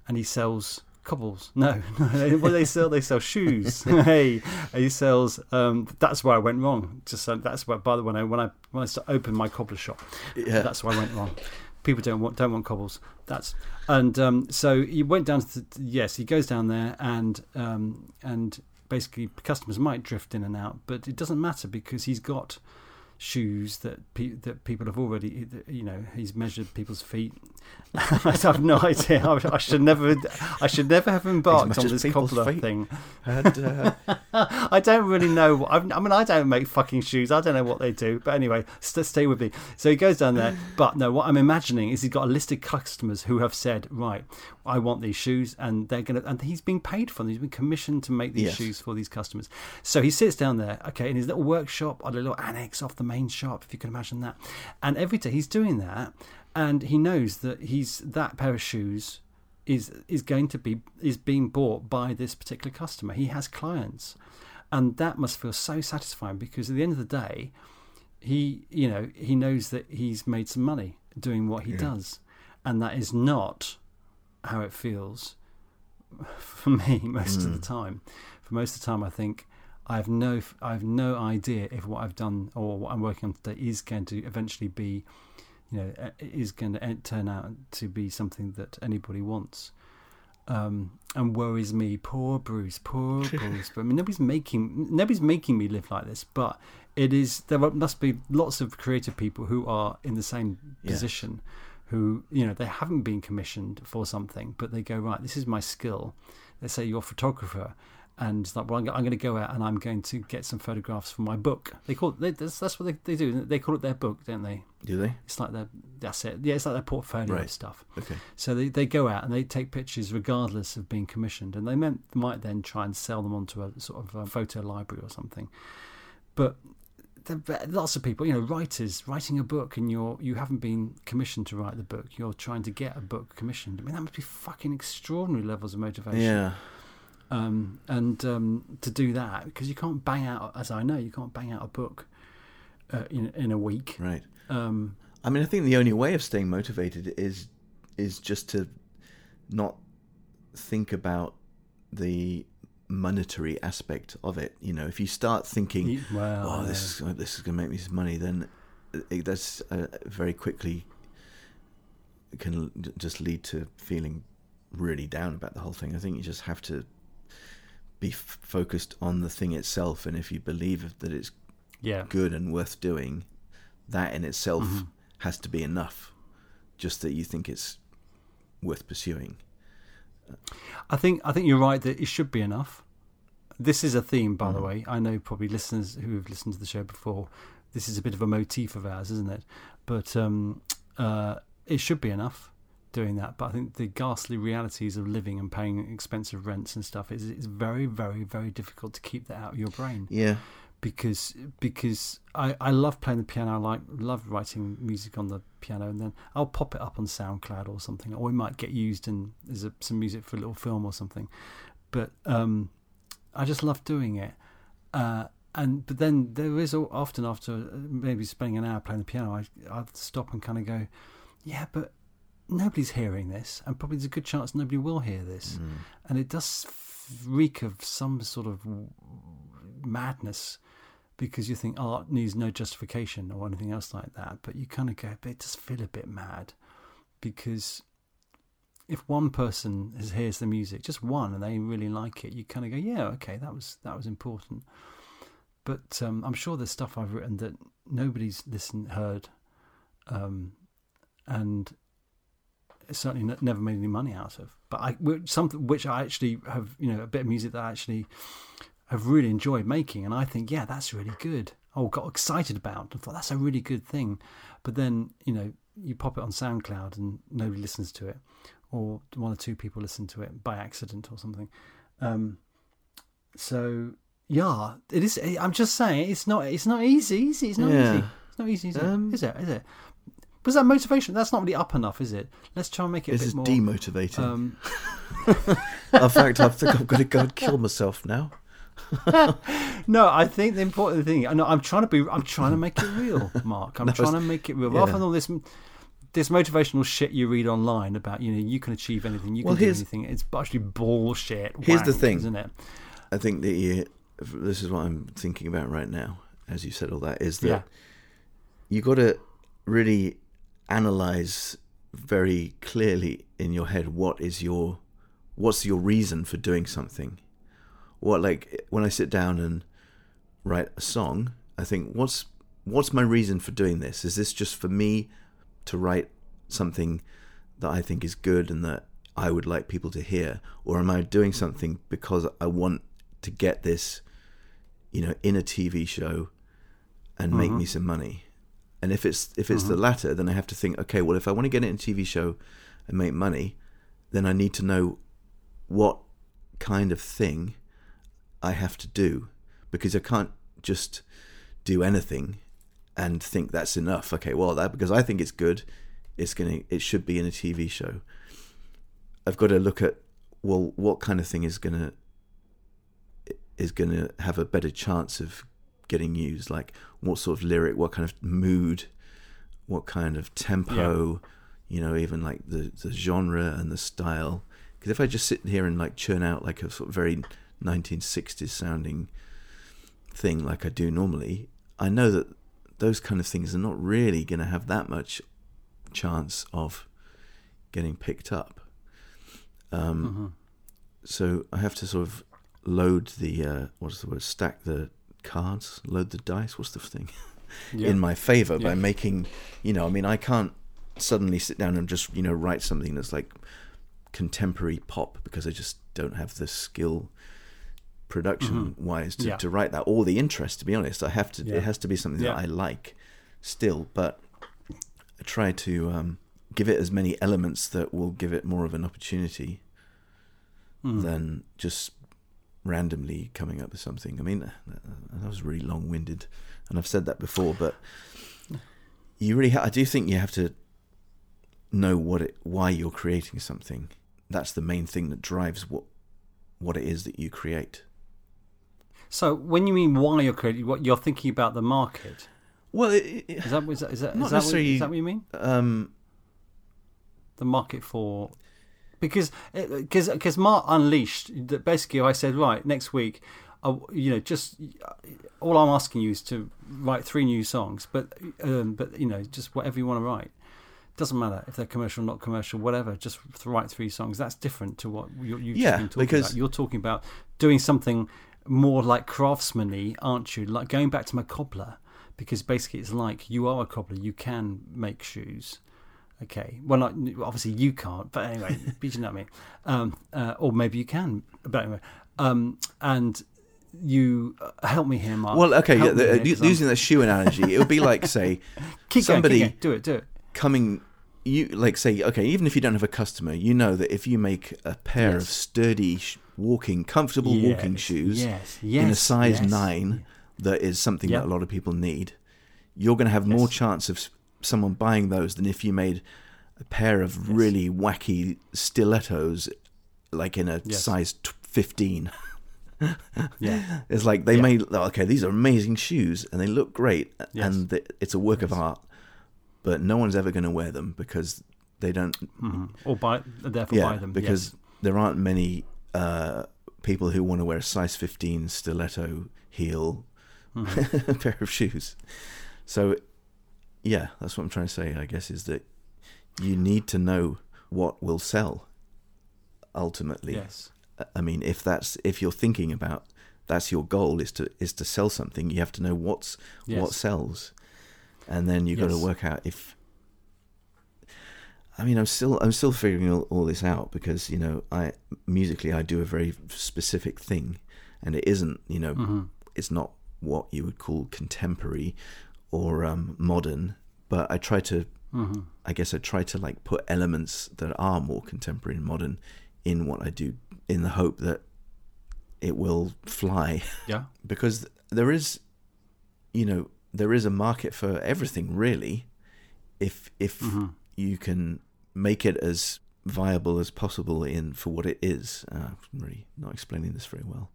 Speaker 2: and he sells cobbles. No, no. They sell? They sell shoes. hey, he sells. Um, that's where I went wrong. Just so that's where. By the way, when I when I when I opened my cobbler shop,
Speaker 1: yeah.
Speaker 2: that's where I went wrong. People don't want don't want cobbles. That's and um, so he went down to the, yes, he goes down there and um, and basically customers might drift in and out, but it doesn't matter because he's got shoes that pe- that people have already you know he's measured people's feet. I have no idea. I, I should never I should never have embarked on this cobbler thing.
Speaker 1: Uh,
Speaker 2: I don't really know. I've, mean, I don't make fucking shoes. I don't know what they do. But anyway, st- stay with me. So he goes down there. But no, what I'm imagining is he's got a list of customers who have said, right, I want these shoes, and they're gonna. And he's being paid for them. He's been commissioned to make these
Speaker 1: Yes.
Speaker 2: shoes for these customers. So he sits down there, okay, in his little workshop, on a little annex off the main shop, if you can imagine that. And every day he's doing that, and he knows that he's that pair of shoes is is going to be is being bought by this particular customer. He has clients, and that must feel so satisfying because at the end of the day, he you know he knows that he's made some money doing what he
Speaker 1: Yeah.
Speaker 2: does, and that is not how it feels for me most of the mm. time. For most of the time, I think. I have no, I have no idea if what I've done or what I'm working on today is going to eventually be you know, is going to turn out to be something that anybody wants. Um, and worries me, poor Bruce, poor Bruce. But I mean, nobody's making nobody's making me live like this. But it is there must be lots of creative people who are in the same position, who you know they haven't been commissioned for something, but they go right. This is my skill. Let's say you're a photographer, and it's like, well, I'm, I'm going to go out and I'm going to get some photographs for my book. They call it, they, that's, that's what they, they do. They call it their book, don't they?
Speaker 1: do they?
Speaker 2: It's like their that's it. Yeah, it's like their portfolio
Speaker 1: Right.
Speaker 2: stuff.
Speaker 1: Okay.
Speaker 2: So they, they go out and they take pictures regardless of being commissioned, and they meant, might then try and sell them onto a sort of a photo library or something. But there lots of people, you know, writers writing a book, and you're you haven't been commissioned to write the book. You're trying to get a book commissioned. I mean, that must be fucking extraordinary levels of motivation.
Speaker 1: Yeah.
Speaker 2: Um, and um, to do that because you can't bang out, as I know, you can't bang out a book uh, in in a week.
Speaker 1: Right.
Speaker 2: Um,
Speaker 1: I mean, I think the only way of staying motivated is is just to not think about the monetary aspect of it. You know, if you start thinking,
Speaker 2: well,
Speaker 1: "Oh,
Speaker 2: yeah.
Speaker 1: this is this is going to make me some money," then it, that's uh, very quickly can just lead to feeling really down about the whole thing. I think you just have to be f- focused on the thing itself, and if you believe that it's
Speaker 2: Yeah.
Speaker 1: good and worth doing, that in itself
Speaker 2: Mhm.
Speaker 1: has to be enough. Just that you think it's worth pursuing.
Speaker 2: I think I think you're right that it should be enough. This is a theme, by the
Speaker 1: Mhm.
Speaker 2: way. I know probably listeners who have listened to the show before. This is a bit of a motif of ours, isn't it? But um, uh, it should be enough doing that. But I think the ghastly realities of living and paying expensive rents and stuff is it's very, very, very difficult to keep that out of your brain
Speaker 1: Yeah,
Speaker 2: because because I, I love playing the piano. I like love writing music on the piano, and then I'll pop it up on SoundCloud or something, or it might get used in as a, some music for a little film or something. But um, I just love doing it. Uh, and but then there is often after uh, maybe spending an hour playing the piano, I I stop and kind of go, yeah, but nobody's hearing this, and probably there's a good chance nobody will hear this.
Speaker 1: Mm.
Speaker 2: and it does reek of some sort of madness because you think art needs no justification or anything else like that. But you kind of go but it does feel a bit mad because if one person has, hears the music just one and they really like it you kind of go yeah okay that was that was important. But um, i'm sure there's stuff i've written that nobody's listened heard um, and certainly n- never made any money out of. But I something which I actually have, you know, a bit of music that I actually have really enjoyed making, and I think, yeah, that's really good. Oh, got excited about. I thought that's a really good thing. But then, you know, you pop it on SoundCloud and nobody listens to it, or one or two people listen to it by accident or something. Um, so yeah, it is. I'm just saying, it's not. It's not easy. Easy. It's not
Speaker 1: Yeah.
Speaker 2: easy. It's not easy. Is it?
Speaker 1: Um,
Speaker 2: Is it? Is it? Was that motivation? That's not really up enough, is it? Let's try and make it a
Speaker 1: This
Speaker 2: bit
Speaker 1: is
Speaker 2: more.
Speaker 1: demotivating.
Speaker 2: um,
Speaker 1: In fact, I think I'm going to go and kill myself now.
Speaker 2: no, I think the important thing. I know I'm trying to be. I'm trying to make it real, Mark. I'm
Speaker 1: No,
Speaker 2: trying to make it real.
Speaker 1: yeah.
Speaker 2: Rather than all this, this motivational shit you read online about you know you can achieve anything, you can do anything. It's actually bullshit.
Speaker 1: Here's the thing.
Speaker 2: isn't it?
Speaker 1: I think that you, this is what I'm thinking about right now, as you said all that, is that
Speaker 2: Yeah.
Speaker 1: you got to really analyze very clearly in your head what is your what's your reason for doing something? What like when i sit down and write a song i think what's what's my reason for doing this? Is this just for me to write something that i think is good and that i would like people to hear? Or am i doing something because i want to get this you know in a tv show and make
Speaker 2: Mhm.
Speaker 1: me some money and if it's if it's the mm-hmm. latter, then I have to think, okay, well, if I want to get it in a TV show and make money, then I need to know what kind of thing I have to do because I can't just do anything and think that's enough. Okay, well, that because I think it's good, it's gonna it should be in a TV show. I've got to look at well, what kind of thing is gonna is gonna have a better chance of getting used like what sort of lyric what kind of mood what kind of tempo you know even like the the genre and the style because if i just sit here and like churn out like a sort of very 1960s sounding thing like i do normally i know that those kind of things are not really going to have that much chance of getting picked up um,
Speaker 2: Mhm.
Speaker 1: so I have to sort of load the uh, what's the word? Stack the cards, load the dice. What's the thing
Speaker 2: Yeah.
Speaker 1: in my favor by making, you know, I mean, I can't suddenly sit down and just you know write something that's like contemporary pop because I just don't have the skill production wise to,
Speaker 2: Mm-hmm. Yeah.
Speaker 1: to write that or the interest to be honest i have to
Speaker 2: Yeah.
Speaker 1: it has to be something
Speaker 2: Yeah.
Speaker 1: that i like still but i try to um, give it as many elements that will give it more of an opportunity
Speaker 2: Mm.
Speaker 1: than just randomly coming up with something. I mean, that that was really long winded, and I've said that before, but you really, ha- I do think you have to know what it, why you're creating something. That's the main thing that drives what what it is that you create.
Speaker 2: So when you mean why you're creating, what you're thinking about the market.
Speaker 1: Well, it, it,
Speaker 2: Is that is that is that,
Speaker 1: Not
Speaker 2: is that, what, that what you mean?
Speaker 1: um,
Speaker 2: The market for because because because Mark unleashed that basically I said right next week. I, you know, just all I'm asking you is to write three new songs, but um, but you know, just whatever you want to write. Doesn't matter if they're commercial, or not commercial, whatever. Just write three songs. That's different to what you, you've
Speaker 1: Yeah,
Speaker 2: been talking
Speaker 1: because-
Speaker 2: about. You're talking about doing something more like craftsmanly, aren't you? Like going back to my cobbler, because basically it's like you are a cobbler. You can make shoes. Okay. Well, not obviously you can't, but anyway, but you know what I mean. Um, uh, or maybe you can, but anyway. Um, and you uh, help me here, Mark.
Speaker 1: well, okay. Yeah, the,
Speaker 2: here, 'cause I'm-
Speaker 1: using the shoe analogy, it would be like say
Speaker 2: keep
Speaker 1: somebody-
Speaker 2: going, keep going. do it, do it.
Speaker 1: coming. You like say okay, even if you don't have a customer, you know that if you make a pair of sturdy, walking, comfortable walking shoes
Speaker 2: yes,
Speaker 1: in a size
Speaker 2: yes.
Speaker 1: nine, that is something
Speaker 2: Yep.
Speaker 1: that a lot of people need. You're going to have more chance of someone buying those than if you made a pair of really wacky stilettos, like in a
Speaker 2: Yes.
Speaker 1: size t- fifteen.
Speaker 2: Yeah,
Speaker 1: It's like they
Speaker 2: Yeah.
Speaker 1: made okay, these are amazing shoes and they look great,
Speaker 2: Yes.
Speaker 1: and th- it's a work of art, but no one's ever going to wear them because they don't.
Speaker 2: hmm or buy, therefore
Speaker 1: yeah,
Speaker 2: buy them
Speaker 1: because
Speaker 2: yes.
Speaker 1: there aren't many uh, people who want to wear a size fifteen stiletto heel
Speaker 2: Mm-hmm.
Speaker 1: pair of shoes. So, yeah, that's what I'm trying to say. I guess is that you need to know what will sell. Ultimately,
Speaker 2: yes,
Speaker 1: I mean, if that's if you're thinking about that's your goal is to is to sell something, you have to know what's what sells, and then you've got to work out if. I mean, I'm still I'm still figuring all, all this out because you know I musically I do a very specific thing, and it isn't you know
Speaker 2: Mhm.
Speaker 1: it's not what you would call contemporary or um, modern, but I try to
Speaker 2: Mhm.
Speaker 1: I guess I try to like put elements that are more contemporary and modern in what I do in the hope that it will fly
Speaker 2: yeah,
Speaker 1: because there is you know there is a market for everything really if if
Speaker 2: Mhm.
Speaker 1: you can make it as viable as possible in for what it is uh, I'm really not explaining this very well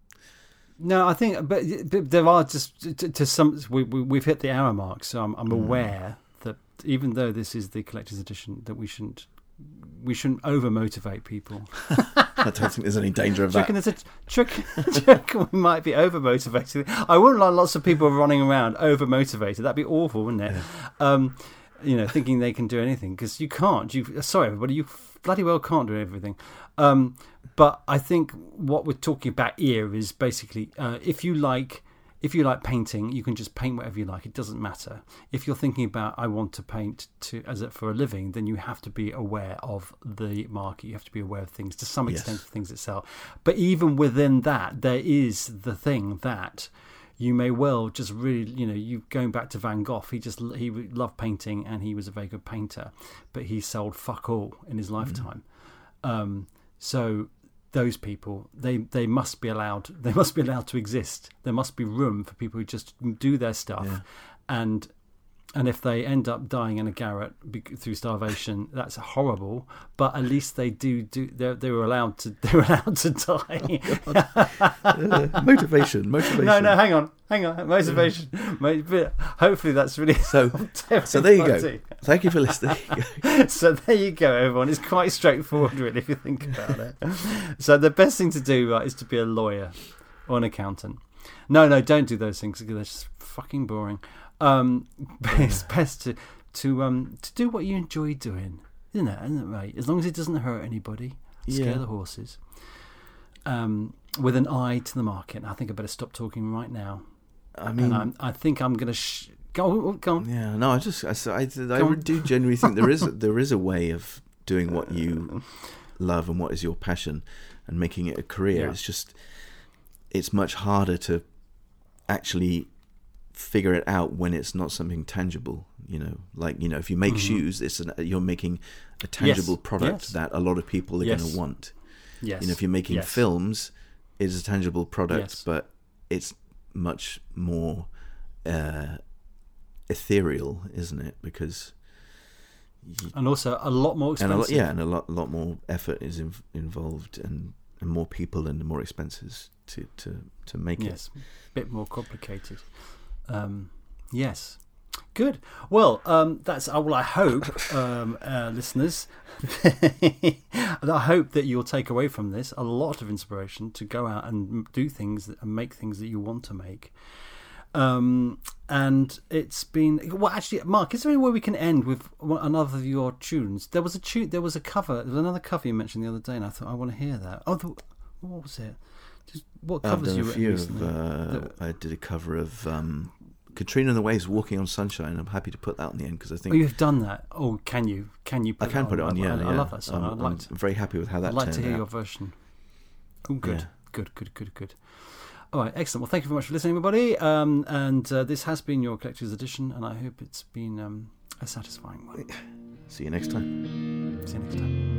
Speaker 2: No, I think, but, but there are just to, to some. We, we we've hit the hour mark, so I'm, I'm
Speaker 1: Mm.
Speaker 2: aware that even though this is the collector's edition, that we shouldn't we shouldn't over motivate people.
Speaker 1: I don't think there's any danger of that
Speaker 2: there's a trick? reckon we might be over motivated? I wouldn't like lots of people running around over motivated. That'd be awful, wouldn't it? Um, you know, thinking they can do anything because you can't. You sorry, everybody, you bloody well can't do everything. Um, but I think what we're talking about here is basically uh, if you like. If you like painting, you can just paint whatever you like. It doesn't matter. If you're thinking about I want to paint to as a, for a living, then you have to be aware of the market. You have to be aware of things to some
Speaker 1: Yes.
Speaker 2: extent of things that sell. But even within that, there is the thing that you may well just really, you know, you going back to Van Gogh. He just he loved painting and he was a very good painter, but he sold fuck all in his lifetime. Um, so those people, they they must be allowed. They must be allowed to exist. There must be room for people who just do their stuff,
Speaker 1: Yeah.
Speaker 2: and and if they end up dying in a garret through starvation, that's horrible. But at least they do do. They they were allowed to. They were allowed to die.
Speaker 1: Uh, motivation motivation
Speaker 2: no, no, hang on, hang on. Motivation. Mo- Hopefully, that's really
Speaker 1: so so there you go thank you for listening
Speaker 2: so there you go, everyone. It's quite straightforward, really, if you think about it. So the best thing to do right, is to be a lawyer or an accountant. No, no, don't do those things because they're just fucking boring. Um, but it's best to to um to do what you enjoy doing, isn't it? Isn't it right? As long as it doesn't hurt anybody, scare
Speaker 1: Yeah.
Speaker 2: the horses. Um, with an eye to the market. I think I better stop talking right now.
Speaker 1: I mean
Speaker 2: I'm, I think I'm gonna sh- go. Go on.
Speaker 1: Yeah, no, I just I, I, I do genuinely think there is there is a way of doing what you love and what is your passion and making it a career.
Speaker 2: Yeah.
Speaker 1: It's just it's much harder to actually figure it out when it's not something tangible. You know, like you know, if you make shoes, it's an, you're making a tangible product
Speaker 2: Mm-hmm. Yes.
Speaker 1: that a lot of people are
Speaker 2: Yes.
Speaker 1: going to want.
Speaker 2: Yes.
Speaker 1: You know, if you're making
Speaker 2: Yes.
Speaker 1: films, it's a tangible product,
Speaker 2: Yes.
Speaker 1: but it's much more uh, ethereal, isn't it? Because you,
Speaker 2: and also a lot more
Speaker 1: and a
Speaker 2: expensive.
Speaker 1: lot, yeah, and a lot, lot more effort is inv- involved, and, and more people and more expenses to to to make it.
Speaker 2: Yes, a bit more complicated. Um, yes.
Speaker 1: Good. Well, um, that's uh, well. I hope, um, uh, listeners, I hope that you'll take away from this a lot of inspiration to go out and do things and make things that you want to make. Um, and it's been well. Actually, Mark, is there any way we can end with another of your tunes? There was a tune. There was a cover. There was another cover you mentioned the other day, and I thought I want to hear that. Oh, the, what was it? Just what
Speaker 2: I've
Speaker 1: covers
Speaker 2: done
Speaker 1: you
Speaker 2: a few
Speaker 1: recently?
Speaker 2: of. Uh, I did a cover of um, Katrina and the Waves, "Walking on Sunshine." I'm happy to put that on the end because I think Oh,
Speaker 1: you've done that. Oh, can you? Can you?
Speaker 2: I can put it on. Yeah,
Speaker 1: I,
Speaker 2: yeah.
Speaker 1: I love that song.
Speaker 2: I'm,
Speaker 1: I'd like
Speaker 2: I'm very happy with how that
Speaker 1: I'd like to hear
Speaker 2: out.
Speaker 1: your version. Oh, good,
Speaker 2: Yeah.
Speaker 1: good, good, good, good. All right, excellent. Well, thank you very much for listening, everybody. Um, and uh, this has been your collector's edition, and I hope it's been um, a satisfying one.
Speaker 2: See you next time.
Speaker 1: See you next time.